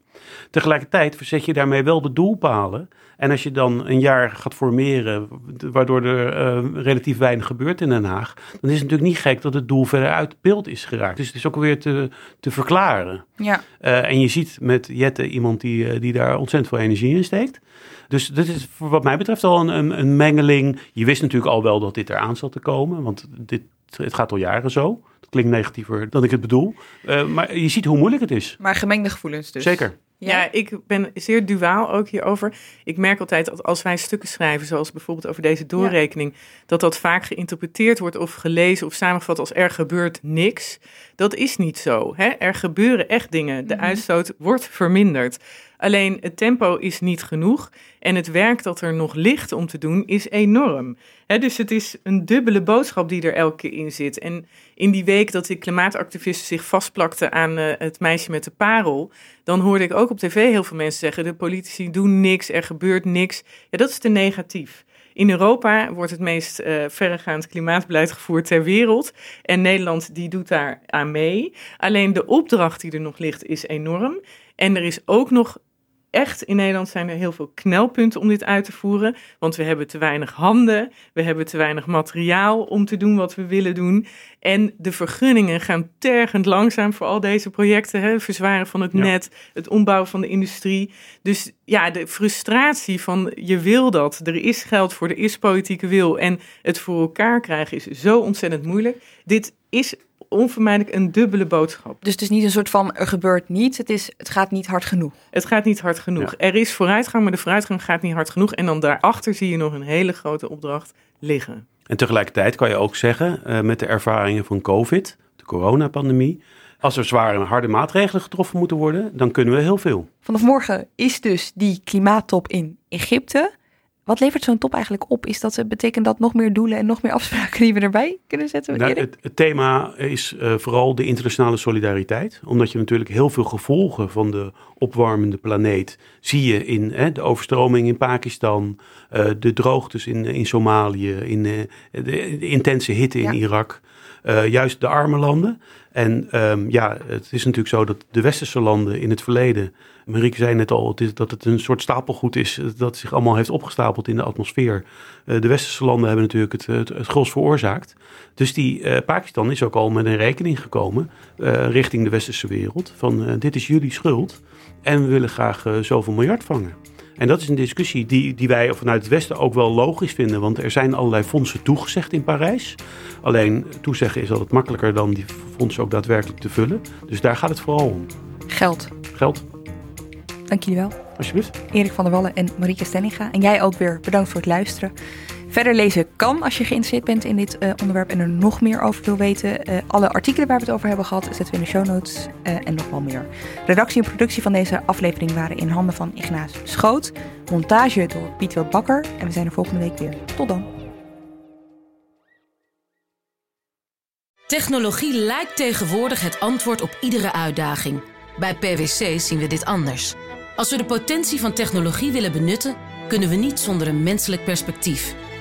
[SPEAKER 4] Tegelijkertijd verzet je daarmee wel de doelpalen. En als je dan een jaar gaat formeren, waardoor er uh, relatief weinig gebeurt in Den Haag, dan is het natuurlijk niet gek dat het doel verder uit beeld is geraakt. Dus het is ook weer te, te verklaren.
[SPEAKER 1] Ja.
[SPEAKER 4] Uh, en je ziet met Jette iemand die, uh, die daar ontzettend veel energie in steekt. Dus dit is wat mij betreft al een, een, een, mengeling. Je wist natuurlijk al wel dat dit eraan zat te komen, want dit, het gaat al jaren zo. Dat klinkt negatiever dan ik het bedoel. maar je ziet hoe moeilijk het is.
[SPEAKER 1] Maar gemengde gevoelens dus.
[SPEAKER 4] Zeker.
[SPEAKER 3] Ja. ik ben zeer duaal ook hierover. Ik merk altijd dat als wij stukken schrijven, zoals bijvoorbeeld over deze doorrekening, dat dat vaak geïnterpreteerd wordt of gelezen of samengevat als er gebeurt niks. Dat is niet zo. Hè? Er gebeuren echt dingen. De uitstoot wordt verminderd. Alleen het tempo is niet genoeg en het werk dat er nog ligt om te doen is enorm. dus het is een dubbele boodschap die er elke keer in zit. En in die week dat die klimaatactivisten zich vastplakten aan uh, het meisje met de parel, dan hoorde ik ook op tv heel veel mensen zeggen: de politici doen niks, er gebeurt niks. Ja, dat is te negatief. In Europa wordt het meest uh, verregaand klimaatbeleid gevoerd ter wereld. En Nederland die doet daar aan mee. Alleen de opdracht die er nog ligt is enorm. En er is ook nog echt, in Nederland zijn er heel veel knelpunten om dit uit te voeren. Want we hebben te weinig handen, we hebben te weinig materiaal om te doen wat we willen doen. En de vergunningen gaan tergend langzaam voor al deze projecten. Hè? Verzwaren van het net, het ombouwen van de industrie. Dus ja, de frustratie van je wil dat, er is geld voor, er is politieke wil. En het voor elkaar krijgen is zo ontzettend moeilijk. Dit is onvermijdelijk een dubbele boodschap.
[SPEAKER 1] Dus het is niet een soort van er gebeurt niets, het, is, het gaat niet hard genoeg.
[SPEAKER 3] Het gaat niet hard genoeg. Er is vooruitgang, maar de vooruitgang gaat niet hard genoeg. En dan daarachter zie je nog een hele grote opdracht liggen.
[SPEAKER 4] En tegelijkertijd kan je ook zeggen, uh, met de ervaringen van COVID, de coronapandemie, als er zware en harde maatregelen getroffen moeten worden, dan kunnen we heel veel.
[SPEAKER 1] Vanaf morgen is dus die klimaattop in Egypte. Wat levert zo'n top eigenlijk op? Is dat, betekent dat nog meer doelen en nog meer afspraken die we erbij kunnen zetten?
[SPEAKER 4] Nou, het, het, thema is uh, vooral de internationale solidariteit. Omdat je natuurlijk heel veel gevolgen van de opwarmende planeet zie je in hè, de overstroming in Pakistan, uh, de droogtes in, in Somalië, in uh, de, de, intense hitte in ja. Irak. Juist de arme landen. En um, ja, het is natuurlijk zo dat de westerse landen in het verleden Marieke zei net al dat het een soort stapelgoed is dat zich allemaal heeft opgestapeld in de atmosfeer. Uh, de westerse landen hebben natuurlijk het, het, het gros veroorzaakt. Dus die uh, Pakistan is ook al met een rekening gekomen richting de westerse wereld. Van dit is jullie schuld en we willen graag zoveel miljard vangen. En dat is een discussie die, die wij vanuit het Westen ook wel logisch vinden. Want er zijn allerlei fondsen toegezegd in Parijs. Alleen toezeggen is altijd makkelijker dan die fondsen ook daadwerkelijk te vullen. Dus daar gaat het vooral om.
[SPEAKER 1] Geld.
[SPEAKER 4] Geld.
[SPEAKER 1] Dank jullie wel.
[SPEAKER 4] Alsjeblieft.
[SPEAKER 1] Erik van der Wallen en Marieke Stenninga. En jij ook weer bedankt voor het luisteren. Verder lezen kan als je geïnteresseerd bent in dit uh, onderwerp en er nog meer over wil weten. Uh, alle artikelen waar we het over hebben gehad zetten we in de show notes uh, en nog wel meer. Redactie en productie van deze aflevering waren in handen van Ignaas Schoot. Montage door Pieter Bakker. En we zijn er volgende week weer. Tot dan.
[SPEAKER 9] Technologie lijkt tegenwoordig het antwoord op iedere uitdaging. Bij PwC zien we dit anders. Als we de potentie van technologie willen benutten, kunnen we niet zonder een menselijk perspectief.